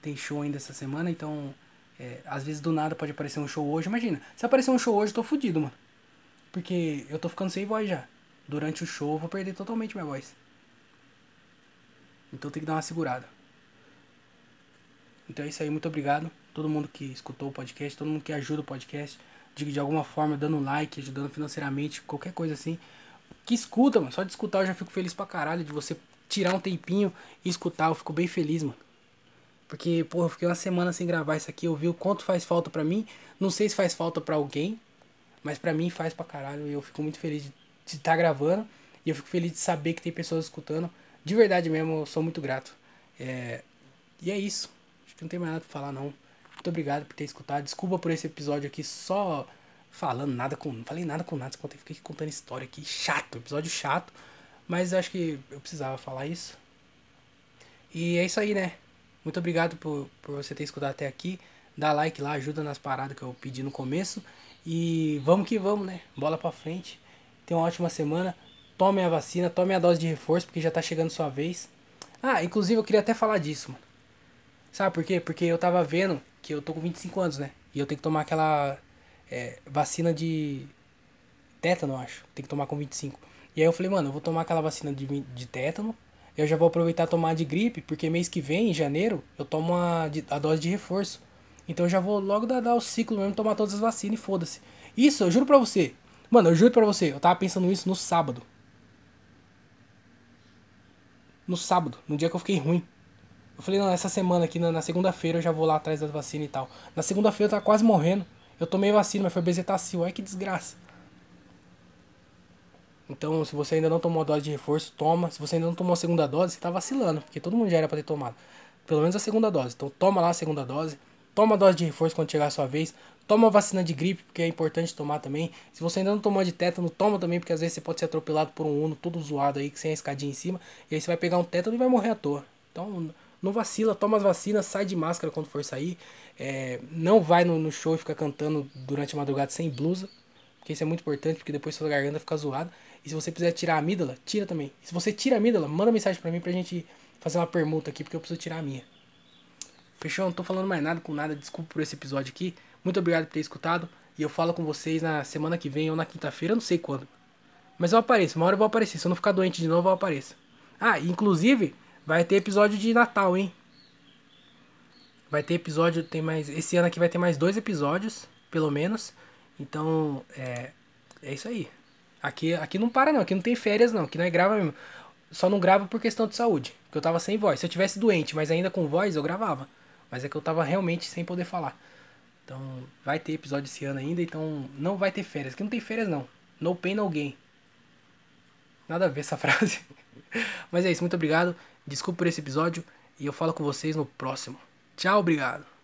tem show ainda essa semana, então é, às vezes do nada pode aparecer um show hoje. Imagina, se aparecer um show hoje, eu tô fudido, mano. Porque eu tô ficando sem voz já. Durante o show eu vou perder totalmente minha voz. Então tem que dar uma segurada. Então é isso aí, muito obrigado. Todo mundo que escutou o podcast, todo mundo que ajuda o podcast, de, de alguma forma, dando like, ajudando financeiramente, qualquer coisa assim. Que escuta, mano. Só de escutar eu já fico feliz pra caralho. De você tirar um tempinho e escutar, eu fico bem feliz, mano. Porque, porra, eu fiquei uma semana sem gravar isso aqui. Eu vi o quanto faz falta pra mim. Não sei se faz falta pra alguém. Mas pra mim faz pra caralho e eu fico muito feliz de estar tá gravando. E eu fico feliz de saber que tem pessoas escutando. De verdade mesmo, eu sou muito grato. É... E é isso. Acho que não tem mais nada pra falar não. Muito obrigado por ter escutado. Desculpa por esse episódio aqui só falando nada com. Falei nada com nada. Fiquei contando história aqui. Chato, episódio chato. Mas acho que eu precisava falar isso. E é isso aí, né? Muito obrigado por, por você ter escutado até aqui. Dá like lá, ajuda nas paradas que eu pedi no começo. E vamos que vamos, né? Bola pra frente. Tenha uma ótima semana. Tome a vacina, tome a dose de reforço, porque já tá chegando sua vez. Ah, inclusive eu queria até falar disso, mano. Sabe por quê? Porque eu tava vendo que eu tô com 25 anos, né? E eu tenho que tomar aquela é, vacina de tétano, acho. Tem que tomar com 25. E aí eu falei, mano, eu vou tomar aquela vacina de, de tétano. Eu já vou aproveitar tomar de gripe, porque mês que vem, em janeiro, eu tomo a, a dose de reforço. Então eu já vou logo dar, dar o ciclo mesmo, tomar todas as vacinas e foda-se. Isso, eu juro pra você. Mano, eu juro pra você, eu tava pensando isso no sábado. No sábado, no dia que eu fiquei ruim. Eu falei, não, essa semana aqui, na, na segunda-feira eu já vou lá atrás das vacinas e tal. Na segunda-feira eu tava quase morrendo. Eu tomei vacina, mas foi bezetacil. Ai que desgraça. Então, se você ainda não tomou a dose de reforço, toma. Se você ainda não tomou a segunda dose, você tá vacilando, porque todo mundo já era para ter tomado. Pelo menos a segunda dose. Então, toma lá a segunda dose. Toma a dose de reforço quando chegar a sua vez. Toma a vacina de gripe, porque é importante tomar também. Se você ainda não tomou de tétano, toma também, porque às vezes você pode ser atropelado por um uno todo zoado aí, sem a escadinha em cima. E aí você vai pegar um tétano e vai morrer à toa. Então, não vacila, toma as vacinas, sai de máscara quando for sair. É, não vai no, no, show e fica cantando durante a madrugada sem blusa. Porque isso é muito importante, porque depois sua garganta fica zoada. E se você quiser tirar a amígdala, tira também. E se você tira a amígdala, manda mensagem pra mim pra gente fazer uma permuta aqui, porque eu preciso tirar a minha. Fechou? Não tô falando mais nada com nada. Desculpa por esse episódio aqui. Muito obrigado por ter escutado. E eu falo com vocês na semana que vem ou na quinta-feira, não sei quando. Mas eu apareço, uma hora eu vou aparecer. Se eu não ficar doente de novo, eu apareço. Ah, inclusive, vai ter episódio de Natal, hein? Vai ter episódio, tem mais. Esse ano aqui vai ter mais dois episódios, pelo menos. Então, é. É isso aí. Aqui, aqui não para não, aqui não tem férias não, aqui não é grava mesmo. Só não grava por questão de saúde, porque eu tava sem voz. Se eu tivesse doente, mas ainda com voz, eu gravava. Mas é que eu tava realmente sem poder falar. Então, vai ter episódio esse ano ainda, então não vai ter férias. Aqui não tem férias não. No pain, no gain. Nada a ver essa frase. Mas é isso, muito obrigado. Desculpa por esse episódio e eu falo com vocês no próximo. Tchau, obrigado.